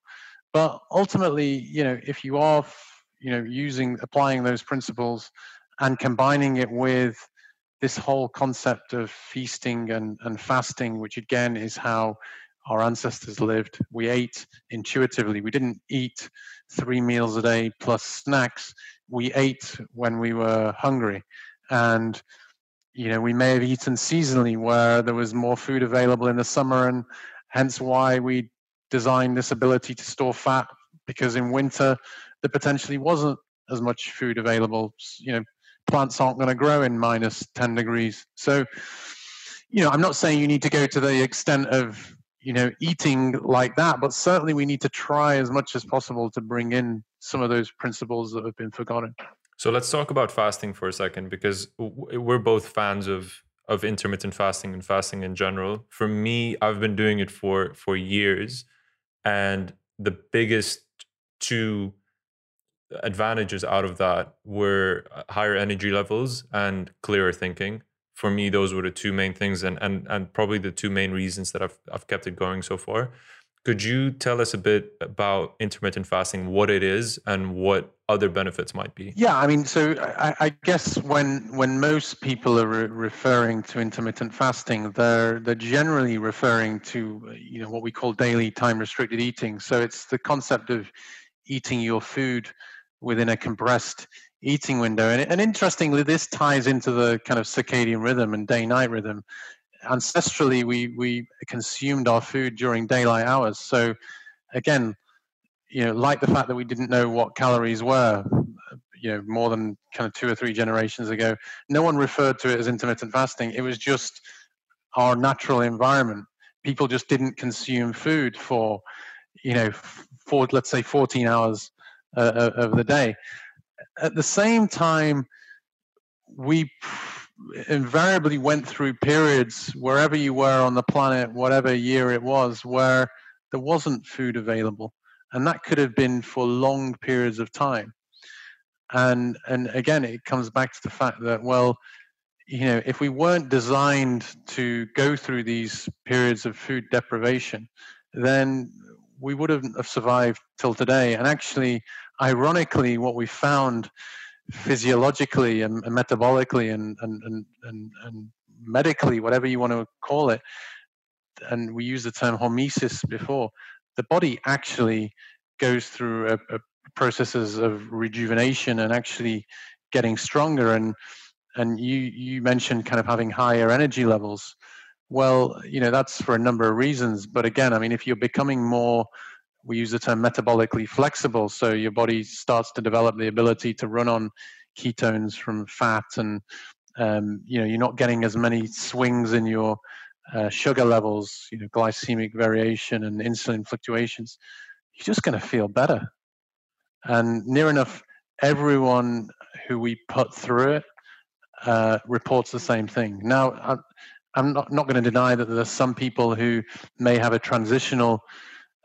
but ultimately you know if you are you know using applying those principles and combining it with this whole concept of feasting and, and fasting, which again is how our ancestors lived. We ate intuitively. We didn't eat three meals a day plus snacks. We ate when we were hungry. And, you know, we may have eaten seasonally where there was more food available in the summer, and hence why we designed this ability to store fat because in winter there potentially wasn't as much food available. You know, plants aren't going to grow in minus 10 degrees. So, you know, I'm not saying you need to go to the extent of, you know, eating like that, but certainly we need to try as much as possible to bring in some of those principles that have been forgotten. So let's talk about fasting for a second because we're both fans of of intermittent fasting and fasting in general. For me, I've been doing it for for years and the biggest two advantages out of that were uh, higher energy levels and clearer thinking. For me, those were the two main things, and and and probably the two main reasons that I've I've kept it going so far. Could you tell us a bit about intermittent fasting, what it is, and what other benefits might be? Yeah, I mean, so I, I guess when when most people are re- referring to intermittent fasting, they're they're generally referring to you know what we call daily time restricted eating. So it's the concept of eating your food within a compressed eating window. And, and interestingly, this ties into the kind of circadian rhythm and day night rhythm. Ancestrally, we, we consumed our food during daylight hours. So, again, you know, like the fact that we didn't know what calories were, you know, more than kind of two or three generations ago, no one referred to it as intermittent fasting. It was just our natural environment. People just didn't consume food for, you know, for let's say 14 hours uh, of the day. At the same time, we invariably went through periods wherever you were on the planet, whatever year it was, where there wasn't food available, and that could have been for long periods of time. And and again, it comes back to the fact that well, you know, if we weren't designed to go through these periods of food deprivation, then we wouldn't have survived till today. And actually, ironically, what we found physiologically and, and metabolically and, and, and, and, and medically, whatever you want to call it, and we used the term hormesis before, the body actually goes through a, a processes of rejuvenation and actually getting stronger. And and you you mentioned kind of having higher energy levels. Well, you know that's for a number of reasons. But again, I mean, if you're becoming more we use the term metabolically flexible. So your body starts to develop the ability to run on ketones from fat, and um, you know you're not getting as many swings in your uh, sugar levels, you know, glycemic variation and insulin fluctuations. You're just going to feel better, and near enough everyone who we put through it uh, reports the same thing. Now, I'm not, not going to deny that there's some people who may have a transitional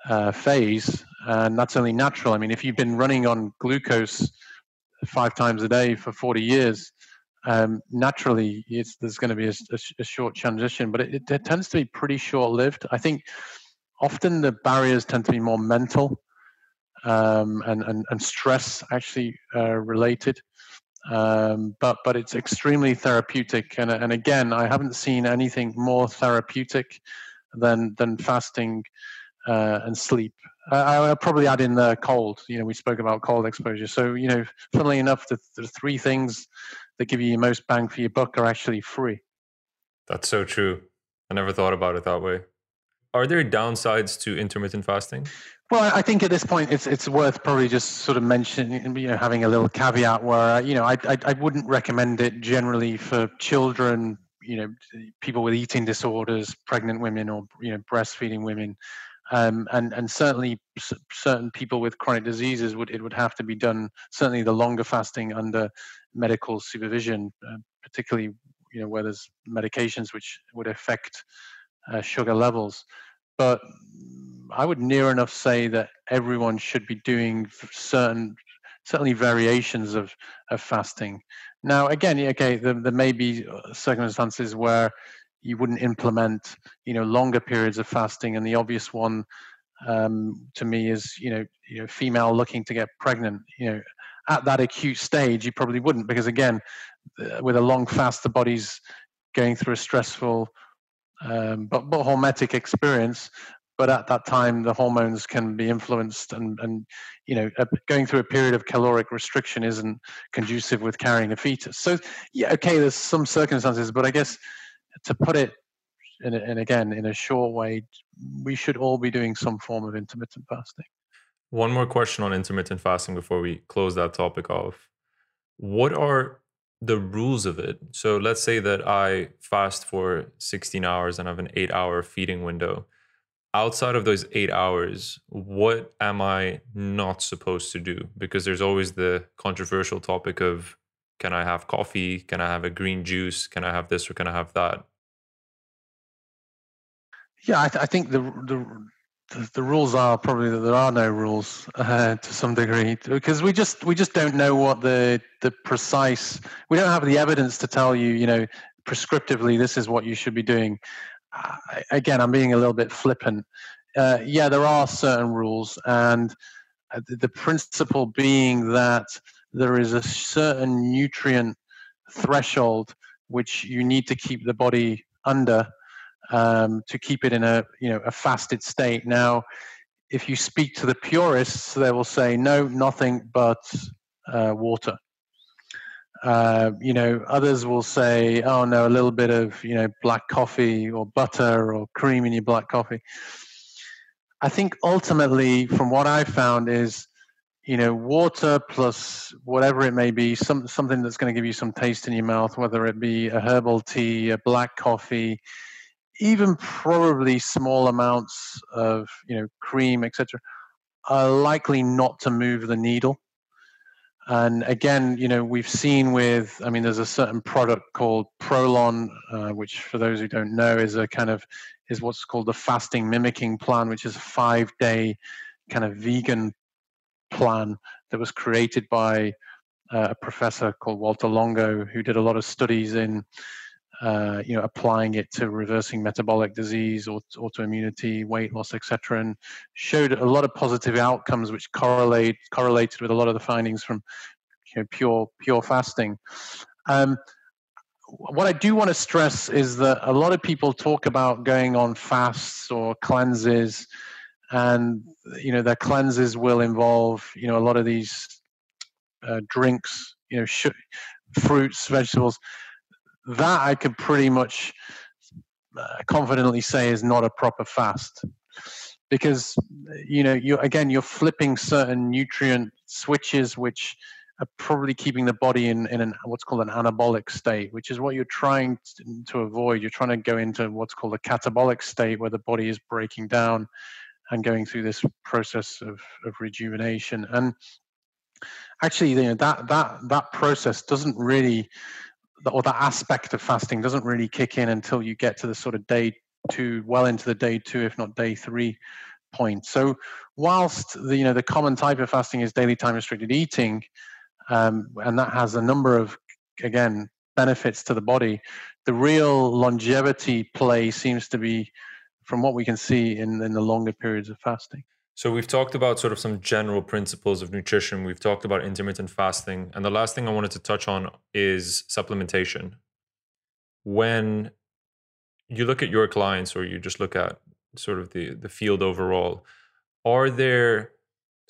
uh, phase, and that's only natural. I mean, if you've been running on glucose five times a day for 40 years, um, naturally there's going to be a, a, a short transition, but it, it, tends to be pretty short-lived. I think often the barriers tend to be more mental um, and, and, and stress actually uh, related. Um, but but it's extremely therapeutic, and and again, I haven't seen anything more therapeutic than than fasting uh, and sleep. I, will probably add in the cold. You know, we spoke about cold exposure. So, you know, funnily enough, the, the three things that give you the most bang for your buck are actually free. That's so true. I never thought about it that way. Are there downsides to intermittent fasting? Well, I think at this point it's it's worth probably just sort of mentioning, you know, having a little caveat where you know I I, I wouldn't recommend it generally for children, you know, people with eating disorders, pregnant women, or you know, breastfeeding women um, and and certainly certain people with chronic diseases would it would have to be done. Certainly, the longer fasting under medical supervision, uh, particularly you know where there's medications which would affect uh, sugar levels. But I would near enough say that everyone should be doing certain certainly variations of, of fasting. Now, again, okay, there, there may be uh, circumstances where you wouldn't implement you know longer periods of fasting. And the obvious one um, to me is you know you know female looking to get pregnant you know at that acute stage you probably wouldn't. Because again with a long fast the body's going through a stressful um, but, but hormetic experience. But at that time the hormones can be influenced and, and you know going through a period of caloric restriction isn't conducive with carrying a fetus. So yeah okay there's some circumstances but i guess to put it in, and again in a short way, we should all be doing some form of intermittent fasting. One more question on intermittent fasting before we close that topic off. What are the rules of it? So let's say that I fast for 16 hours and have an eight hour feeding window. Outside of those eight hours, what am I not supposed to do? Because there's always the controversial topic of can I have coffee? Can I have a green juice? Can I have this or can I have that? Yeah, I, th- I think the, the the rules are probably that there are no rules uh, to some degree because we just we just don't know what the the precise we don't have the evidence to tell you you know prescriptively this is what you should be doing again i'm being a little bit flippant uh, yeah there are certain rules and uh, the, the principle being that there is a certain nutrient threshold which you need to keep the body under um, to keep it in a you know a fasted state. Now, if you speak to the purists, they will say no, nothing but uh, water. Uh, you know, others will say, oh no, a little bit of you know black coffee or butter or cream in your black coffee. I think ultimately, from what I've found, is you know, water plus whatever it may be, some something that's going to give you some taste in your mouth, whether it be a herbal tea, a black coffee, even probably small amounts of you know cream, etc. are likely not to move the needle. And again, you know, we've seen with, I mean, there's a certain product called Prolon, uh, which for those who don't know is a kind of, is what's called the fasting mimicking plan, which is a five day kind of vegan plan that was created by uh, a professor called Walter Longo, who did a lot of studies in uh, you know, applying it to reversing metabolic disease, or autoimmunity, weight loss, etc., and showed a lot of positive outcomes, which correlate correlated with a lot of the findings from you know, pure pure fasting. Um, what I do want to stress is that a lot of people talk about going on fasts or cleanses, and you know their cleanses will involve you know a lot of these uh, drinks, you know, sh- fruits, vegetables. That I could pretty much uh, confidently say is not a proper fast. Because you know you again you're flipping certain nutrient switches which are probably keeping the body in, in an what's called an anabolic state which is what you're trying to avoid. You're trying to go into what's called a catabolic state where the body is breaking down and going through this process of, of rejuvenation and actually you know that that that process doesn't really or that aspect of fasting doesn't really kick in until you get to the sort of day two, well into the day two, if not day three point. So, whilst the you know the common type of fasting is daily time restricted eating, um, and that has a number of again benefits to the body, the real longevity play seems to be, from what we can see, in in the longer periods of fasting. So we've talked about sort of some general principles of nutrition. We've talked about intermittent fasting. And the last thing I wanted to touch on is supplementation. When you look at your clients or you just look at sort of the, the field overall, are there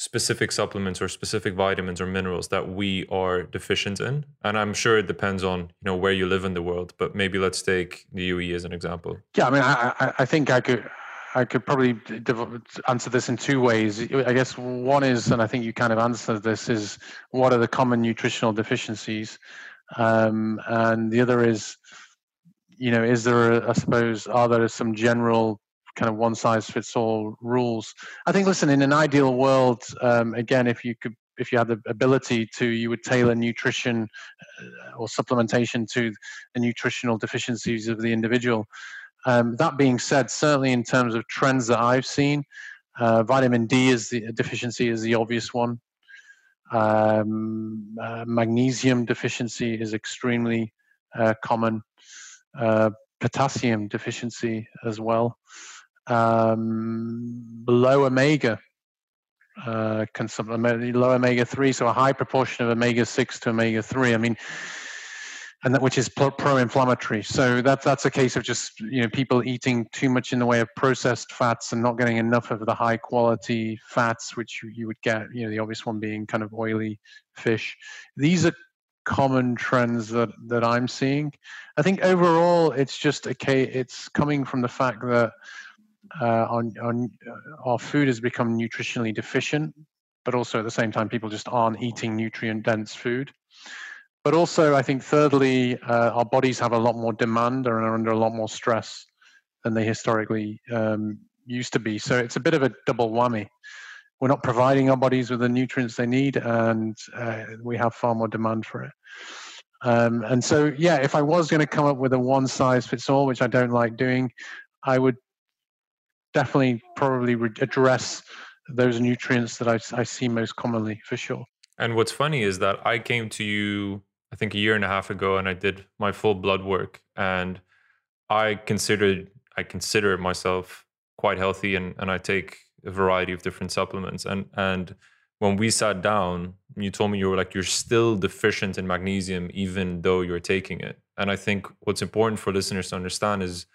specific supplements or specific vitamins or minerals that we are deficient in? And I'm sure it depends on, you know, where you live in the world, but maybe let's take the UAE as an example. Yeah, I mean, I, I think I could I could probably answer this in two ways. I guess one is, and I think you kind of answered this, is what are the common nutritional deficiencies, um, and the other is, you know, is there, a, I suppose, are there some general kind of one size fits all rules? I think, listen, in an ideal world, um, again, if you could if you had the ability to, you would tailor nutrition uh, or supplementation to the nutritional deficiencies of the individual. Um, that being said, certainly in terms of trends that I've seen, uh, vitamin D is the deficiency is the obvious one. Um, uh, magnesium deficiency is extremely uh, common. Uh, potassium deficiency as well. Um, low omega uh, consumption, low omega three, so a high proportion of omega six to omega three. I mean, and that which is pro-inflammatory. So that that's a case of just you know people eating too much in the way of processed fats and not getting enough of the high quality fats, which you would get. You know, the obvious one being kind of oily fish. These are common trends that that I'm seeing. I think overall, it's just a case. It's coming from the fact that uh, on on uh, our food has become nutritionally deficient, but also at the same time, people just aren't eating nutrient dense food. But also, I think thirdly, uh, our bodies have a lot more demand and are under a lot more stress than they historically um, used to be. So it's a bit of a double whammy. We're not providing our bodies with the nutrients they need, and uh, we have far more demand for it. Um, and so, yeah, if I was going to come up with a one size fits all, which I don't like doing, I would definitely probably re- address those nutrients that I, I see most commonly for sure. And what's funny is that I came to you I think a year and a half ago, and I did my full blood work, and I considered I consider myself quite healthy, and and I take a variety of different supplements, and and when we sat down, you told me you were like you're still deficient in magnesium even though you're taking it, and I think what's important for listeners to understand is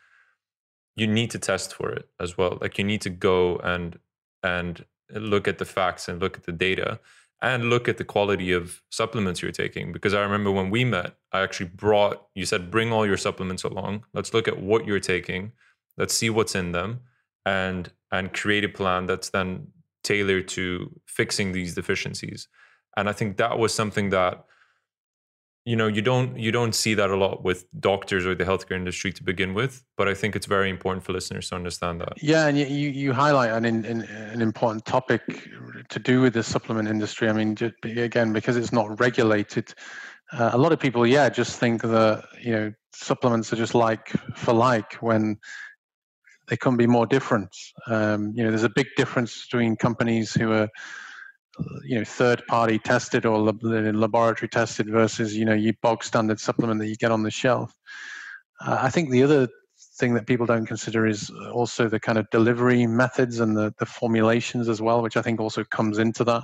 you need to test for it as well. Like you need to go and and look at the facts and look at the data and look at the quality of supplements you're taking. Because I remember when we met, I actually brought, you said, bring all your supplements along. Let's look at what you're taking. Let's see what's in them and and create a plan that's then tailored to fixing these deficiencies. And I think that was something that you know you don't you don't see that a lot with doctors or the healthcare industry to begin with but i think it's very important for listeners to understand that yeah and you you highlight an an, an important topic to do with the supplement industry. I mean, just, again, because it's not regulated, uh, a lot of people, yeah, just think that you know supplements are just like for like when they couldn't be more different. Um, you know, there's a big difference between companies who are you know third party tested or laboratory tested versus you know your bog standard supplement that you get on the shelf. Uh, I think the other thing that people don't consider is also the kind of delivery methods and the, the formulations as well, which I think also comes into that.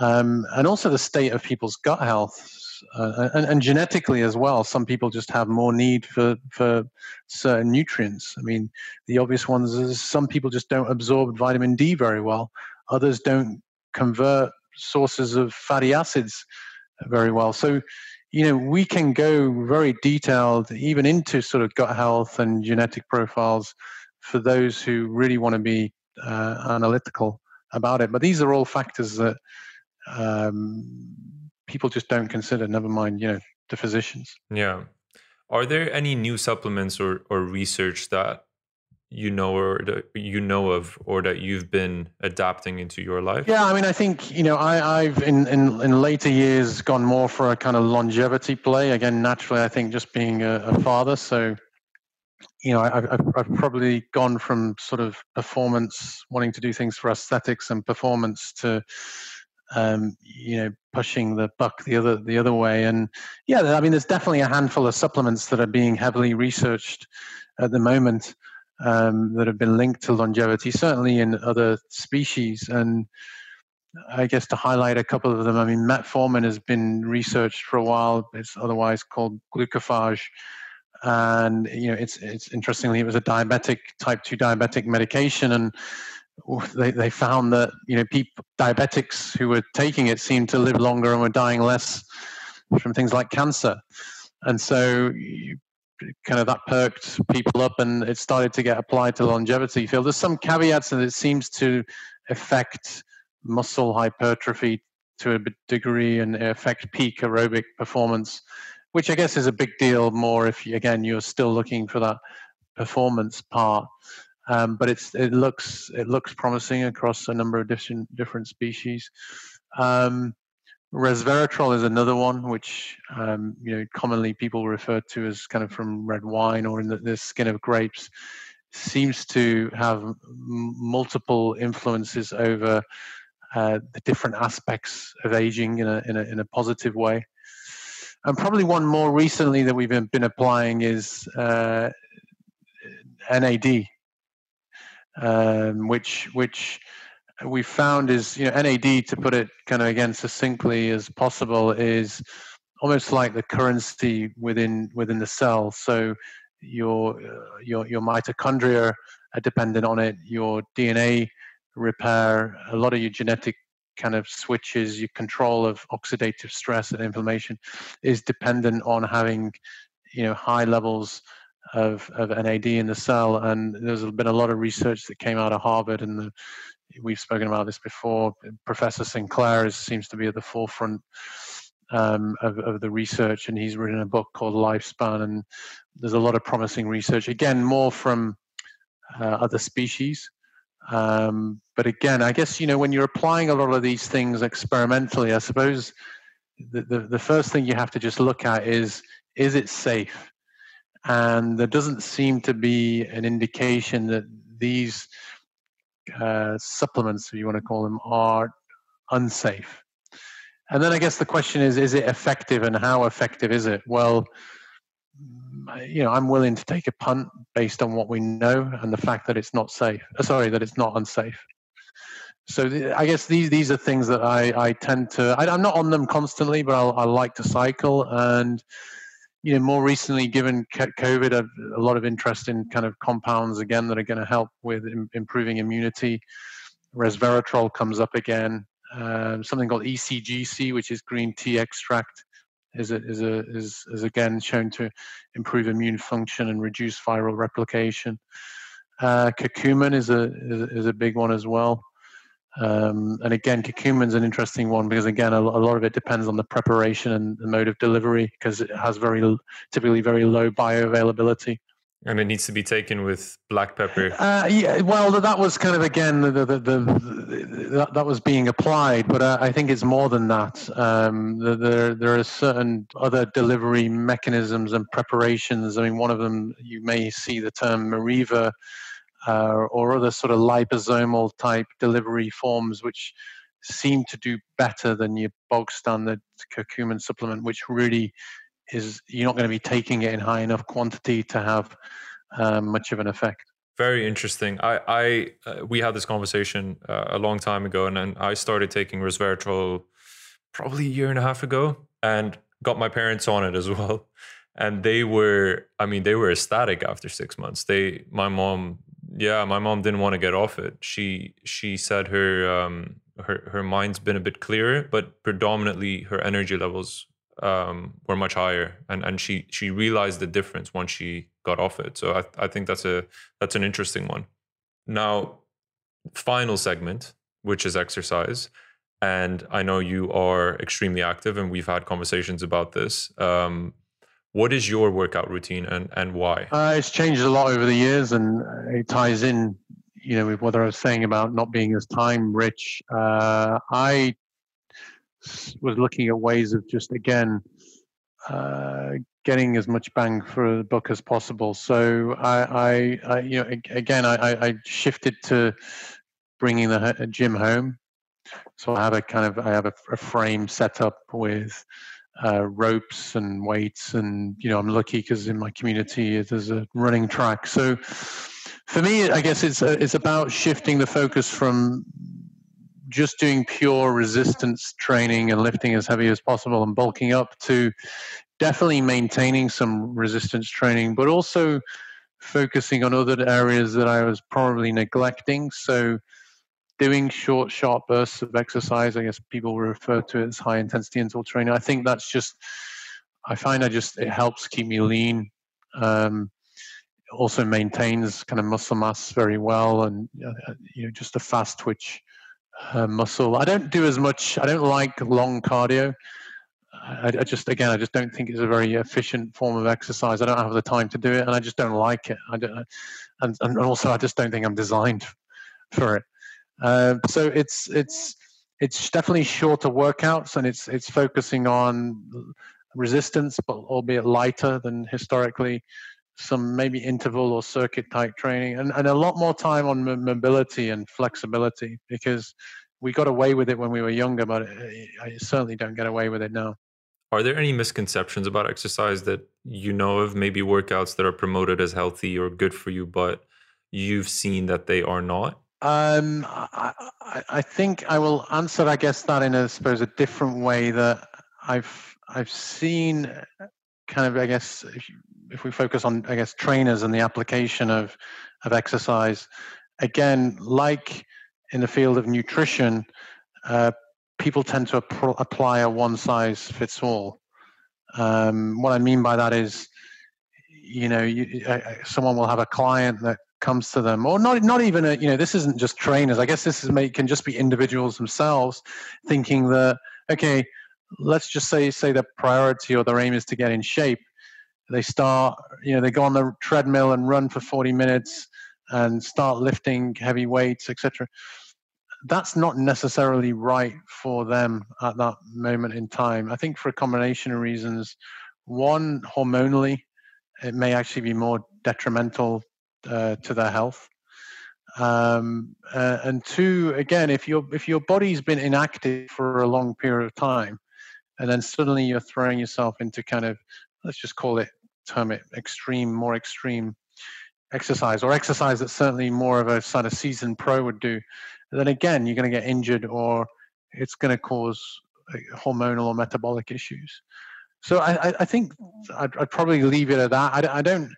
Um, and also the state of people's gut health. Uh, and, and, genetically as well, some people just have more need for, for certain nutrients. I mean, the obvious ones is some people just don't absorb vitamin D very well. Others don't convert sources of fatty acids very well. So you know, we can go very detailed, even into sort of gut health and genetic profiles for those who really want to be uh, analytical about it. But these are all factors that um, people just don't consider. Never mind, you know, the physicians. Yeah. Are there any new supplements or, or research that you know or that you know of or that you've been adapting into your life? Yeah i mean i think you know I, i've in, in in later years gone more for a kind of longevity play. Again naturally i think just being a, a father. So you know I've, I've probably gone from sort of performance wanting to do things for aesthetics and performance to um, you know pushing the buck the other the other way. And yeah i mean there's definitely a handful of supplements that are being heavily researched at the moment um, that have been linked to longevity, certainly in other species. And I guess to highlight a couple of them, I mean, metformin has been researched for a while. It's otherwise called glucophage. And, you know, it's, it's interestingly, it was a diabetic, type 2 diabetic medication. And they, they found that, you know, people, diabetics who were taking it seemed to live longer and were dying less from things like cancer. And so kind of that perked people up and it started to get applied to longevity field. There's some caveats and it seems to affect muscle hypertrophy to a degree and affect peak aerobic performance, which I guess is a big deal more if, you, again, you're still looking for that performance part. Um, but it's it looks it looks promising across a number of different different species. Um, Resveratrol is another one, which um, you know commonly people refer to as kind of from red wine or in the, the skin of grapes. Seems to have m- multiple influences over uh, the different aspects of aging in a, in a in a positive way. And probably one more recently that we've been, been applying is uh, NAD, um, which which we found is you know NAD to put it kind of again succinctly as possible is almost like the currency within within the cell. So your uh, your your mitochondria are dependent on it. Your DNA repair, a lot of your genetic kind of switches, your control of oxidative stress and inflammation is dependent on having you know high levels of, of NAD in the cell. And there's been a lot of research that came out of Harvard and the we've spoken about this before. Professor Sinclair is, seems to be at the forefront um, of, of, the research, and he's written a book called Lifespan. And there's a lot of promising research. Again, more from uh, other species. Um, but again, I guess you know when you're applying a lot of these things experimentally, I suppose the, the, the first thing you have to just look at is is it safe? And there doesn't seem to be an indication that these uh, supplements, if you want to call them, are unsafe. And then I guess the question is, is it effective and how effective is it? Well, you know, I'm willing to take a punt based on what we know and the fact that it's not safe. Uh, sorry, that it's not unsafe. So I guess these these are things that I, I tend to. I, am not on them constantly, but I'll, I like to cycle. And you know, more recently, given COVID, a, a lot of interest in kind of compounds again that are going to help with Im- improving immunity. Resveratrol comes up again. Um, something called ECGC, which is green tea extract, is a, is a, is is again shown to improve immune function and reduce viral replication. Uh, curcumin is a is, is a big one as well. Um, and again, curcumin is an interesting one because again, a, a, lot of it depends on the preparation and the mode of delivery because it has very typically very low bioavailability. And it needs to be taken with black pepper. Uh, yeah, well, that was kind of again the, the, the, the that, was being applied, but uh, I think it's more than that. Um, there there are certain other delivery mechanisms and preparations. I mean, one of them you may see the term Meriva uh, or other sort of liposomal type delivery forms, which seem to do better than your bog standard curcumin supplement, which really is you're not going to be taking it in high enough quantity to have um, much of an effect. Very interesting. I, I uh, we had this conversation uh, a long time ago, and then I started taking resveratrol probably a year and a half ago, and got my parents on it as [LAUGHS] well. And they were, I mean, they were ecstatic after six months. They, my mom, yeah, my mom didn't want to get off it. She she said her um, her her mind's been a bit clearer, but predominantly her energy levels um, were much higher, and and she she realized the difference once she got off it. So I I think that's a that's an interesting one. Now, final segment, which is exercise, and I know you are extremely active, and we've had conversations about this. Um, what is your workout routine and and why? Uh, it's changed a lot over the years, and it ties in, you know, with what I was saying about not being as time rich. Uh, I was looking at ways of just again uh, getting as much bang for the buck as possible. So I, I, I you know, again, I, I, shifted to bringing the gym home. So I have a kind of I have a, a frame set up with uh, ropes and weights, and you know I'm lucky because in my community there's a running track. So for me, I guess it's it's about shifting the focus from just doing pure resistance training and lifting as heavy as possible and bulking up to definitely maintaining some resistance training, but also focusing on other areas that I was probably neglecting. So, doing short, sharp bursts of exercise, I guess people refer to it as high intensity interval training. I think that's just, I find I just, it helps keep me lean. Um, also maintains kind of muscle mass very well and uh, you know just a fast twitch uh, muscle. I don't do as much. I don't like long cardio. I, I, just again, I just don't think it's a very efficient form of exercise. I don't have the time to do it, and I just don't like it. I don't, and, and also I just don't think I'm designed for it. Uh, so it's it's it's definitely shorter workouts, and it's it's focusing on resistance, but albeit lighter than historically some maybe interval or circuit type training and, and a lot more time on mobility and flexibility because we got away with it when we were younger but i certainly don't get away with it now. Are there any misconceptions about exercise that you know of? Maybe workouts that are promoted as healthy or good for you but you've seen that they are not um, I, I think I will answer, I guess, that in a I suppose a different way that I've I've seen kind of I guess if you, if we focus on, I guess, trainers and the application of of exercise, again, like in the field of nutrition, uh, people tend to ap- apply a one size fits all. Um, what I mean by that is, you know, you, uh, someone will have a client that comes to them, or not, not even a, you know, this isn't just trainers. I guess this is may, can just be individuals themselves thinking that, okay, let's just say say the priority or their aim is to get in shape. They start you know they go on the treadmill and run for 40 minutes and start lifting heavy weights etc that's not necessarily right for them at that moment in time. I think for a combination of reasons. One hormonally it may actually be more detrimental uh, to their health um, uh, and two again if your if your body's been inactive for a long period of time and then suddenly you're throwing yourself into kind of let's just call it term it extreme, more extreme exercise or exercise that certainly more of a sort of seasoned pro would do, then again you're going to get injured or it's going to cause hormonal or metabolic issues. So I, I think I'd, I'd, probably leave it at that. I, I don't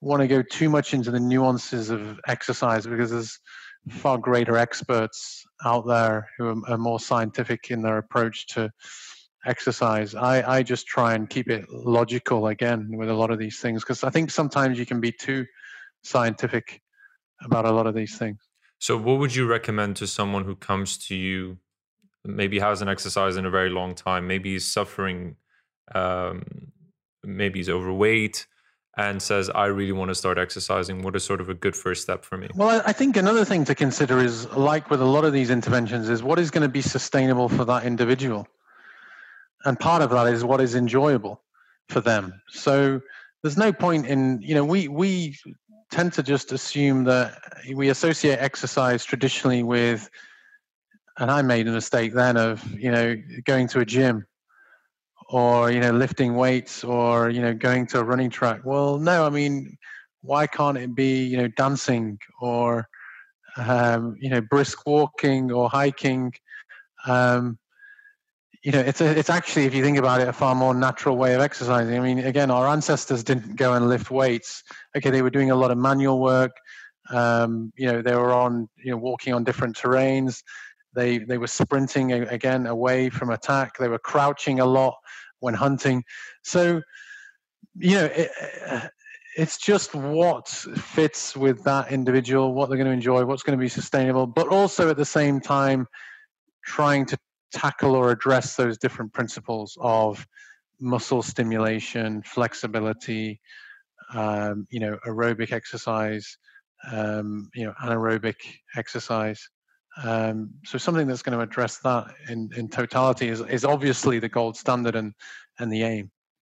want to go too much into the nuances of exercise because there's far greater experts out there who are, are more scientific in their approach to exercise. I, I just try and keep it logical again with a lot of these things because I think sometimes you can be too scientific about a lot of these things. So, what would you recommend to someone who comes to you, maybe hasn't exercised in a very long time, maybe he's suffering, um, maybe he's overweight, and says, I really want to start exercising? What is sort of a good first step for me? Well, I think another thing to consider is like with a lot of these interventions, is what is going to be sustainable for that individual. And part of that is what is enjoyable for them. So there's no point in, you know, we, we tend to just assume that we associate exercise traditionally with, and I made a mistake then of, you know, going to a gym or you know lifting weights or you know going to a running track. Well no i mean why can't it be you know dancing or um, you know brisk walking or hiking? Um, you know it's a, it's actually if you think about it a far more natural way of exercising. I mean again our ancestors didn't go and lift weights. Okay they were doing a lot of manual work. Um, you know they were on you know walking on different terrains they they were sprinting again away from attack they were crouching a lot when hunting. So, you know, it, it's just what fits with that individual, what they're going to enjoy, what's going to be sustainable, but also at the same time trying to tackle or address those different principles of muscle stimulation, flexibility, um, you know, aerobic exercise, um, you know, anaerobic exercise. Um, so something that's going to address that in, in totality is, is obviously the gold standard and, and the aim.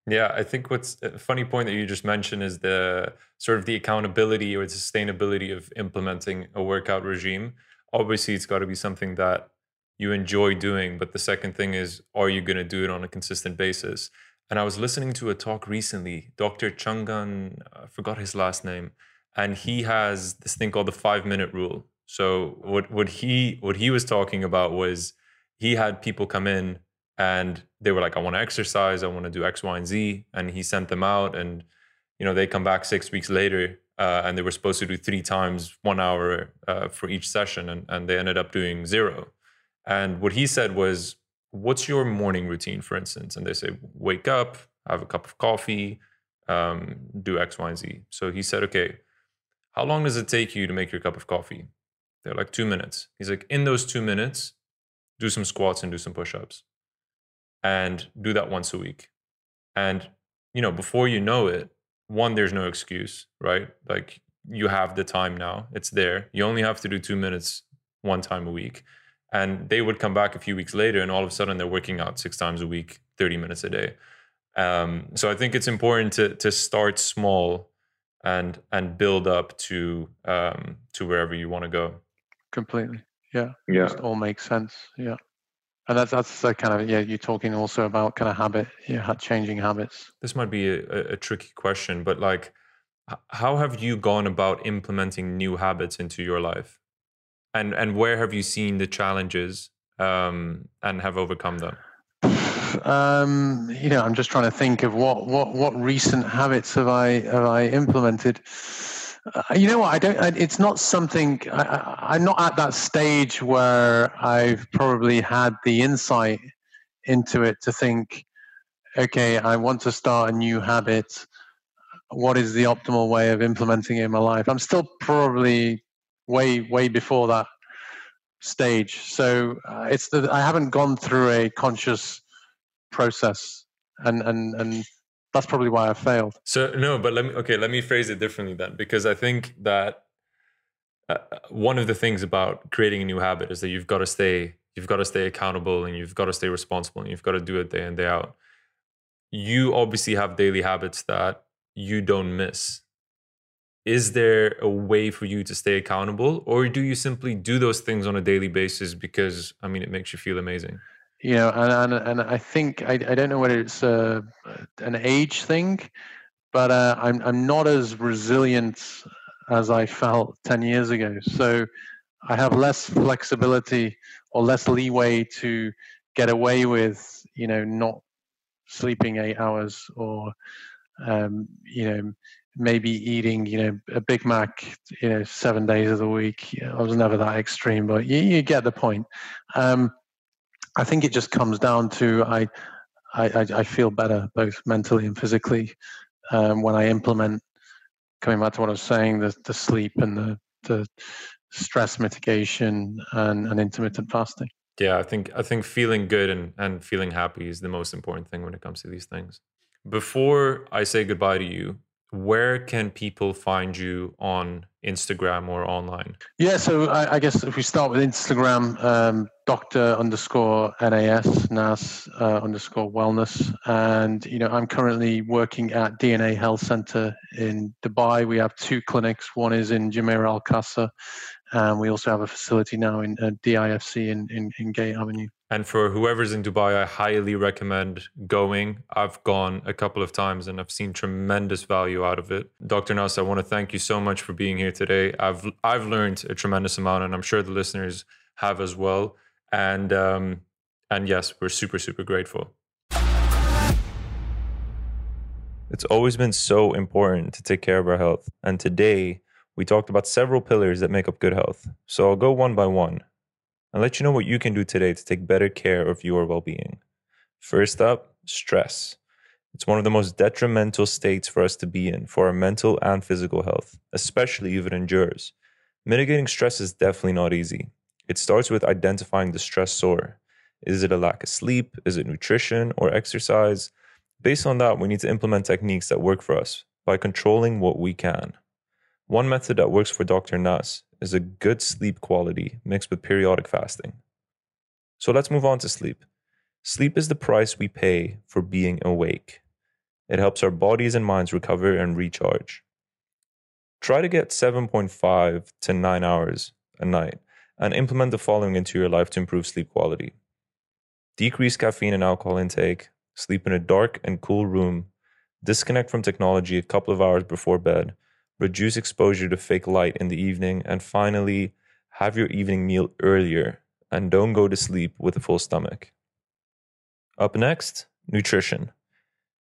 Yeah, I think what's a funny point that you just mentioned is the sort of the accountability or the sustainability of implementing a workout regime. Obviously, it's got to be something that you enjoy doing, but the second thing is, are you going to do it on a consistent basis? And I was listening to a talk recently, Dr. Chungan, I forgot his last name, and he has this thing called the five minute rule. So what what he what he was talking about was he had people come in and they were like, I want to exercise, I want to do X, Y, and Z, and he sent them out, and you know they come back six weeks later, uh, and they were supposed to do three times one hour uh, for each session, and and they ended up doing zero. And what he said was, "What's your morning routine, for instance?" And they say, "Wake up, have a cup of coffee, um, do X, Y, and Z." So he said, "Okay." How long does it take you to make your cup of coffee? They're like two minutes. He's like, in those two minutes, do some squats and do some push ups and do that once a week. And, you know, before you know it, one, there's no excuse, right? Like you have the time now, it's there. You only have to do two minutes one time a week. And they would come back a few weeks later and all of a sudden they're working out six times a week, 30 minutes a day. Um, so I think it's important to to start small and and build up to um, to wherever you want to go. Completely. Yeah. Yeah. Just all makes sense. Yeah. And that's that's the kind of yeah. You're talking also about kind of habit, yeah, changing habits. This might be a, a tricky question, but like, how have you gone about implementing new habits into your life, and and where have you seen the challenges um, and have overcome them? Um, you know, I'm just trying to think of what what what recent habits have I have I implemented. Uh, you know what? I don't. I, it's not something. I, am not at that stage where I've probably had the insight into it to think, okay, I want to start a new habit. What is the optimal way of implementing it in my life? I'm still probably way way before that stage. So uh, it's that I haven't gone through a conscious process and and and that's probably why I failed. So no, but let me okay, let me phrase it differently then, because I think that uh, uh, one of the things about creating a new habit is that you've got to stay you've got to stay accountable and you've got to stay responsible and you've got to do it day in day out. You obviously have daily habits that you don't miss. Is there a way for you to stay accountable, or do you simply do those things on a daily basis because I mean it makes you feel amazing? You know, and and, and I think I, I don't know whether it's a, an age thing, but uh, I'm I'm not as resilient as I felt ten years ago. So I have less flexibility or less leeway to get away with, you know, not sleeping eight hours or, um, you know, maybe eating, you know, a Big Mac, you know, seven days of the week. I was never that extreme, but you, you get the point. Um, I think it just comes down to I, I, I feel better both mentally and physically um, when I implement. Coming back to what I was saying, the the sleep and the the stress mitigation and, and intermittent fasting. Yeah, I think I think feeling good and, and feeling happy is the most important thing when it comes to these things. Before I say goodbye to you, where can people find you on Instagram or online? Yeah, so I, I guess if we start with Instagram, um, Doctor underscore NAS NAS uh, underscore Wellness, and you know I'm currently working at DNA Health Center in Dubai. We have two clinics. One is in Jumeirah Al Qasr, and we also have a facility now in uh, DIFC in, in in Gate Avenue. And for whoever's in Dubai, I highly recommend going. I've gone a couple of times and I've seen tremendous value out of it. Dr. Nas, I want to thank you so much for being here today. I've I've learned a tremendous amount, and I'm sure the listeners have as well. And um, and yes, we're super super grateful. It's always been so important to take care of our health, and today we talked about several pillars that make up good health. So I'll go one by one and let you know what you can do today to take better care of your well being. First up, stress. It's one of the most detrimental states for us to be in for our mental and physical health, especially if it endures. Mitigating stress is definitely not easy. It starts with identifying the stressor. Is it a lack of sleep? Is it nutrition or exercise? Based on that, we need to implement techniques that work for us by controlling what we can. One method that works for Dr. Nas is a good sleep quality mixed with periodic fasting. So let's move on to sleep. Sleep is the price we pay for being awake. It helps our bodies and minds recover and recharge. Try to get 7.5 to 9 hours a night and implement the following into your life to improve sleep quality. Decrease caffeine and alcohol intake, sleep in a dark and cool room, disconnect from technology a couple of hours before bed, reduce exposure to fake light in the evening, and finally, have your evening meal earlier and don't go to sleep with a full stomach. Up next, nutrition.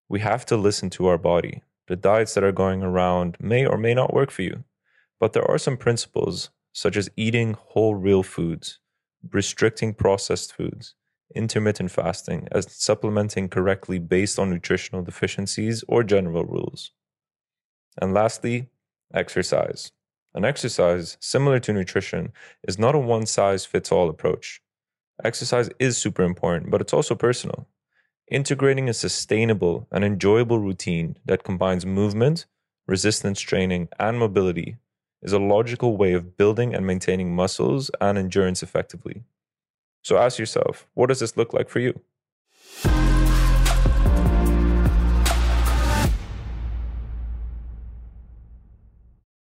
We have to listen to our body. The diets that are going around may or may not work for you, but there are some principles such as eating whole real foods, restricting processed foods, intermittent fasting, and supplementing correctly based on nutritional deficiencies or general rules. And lastly, exercise. An exercise, similar to nutrition, is not a one size fits all approach. Exercise is super important, but it's also personal. Integrating a sustainable and enjoyable routine that combines movement, resistance training, and mobility is a logical way of building and maintaining muscles and endurance effectively. So ask yourself, what does this look like for you?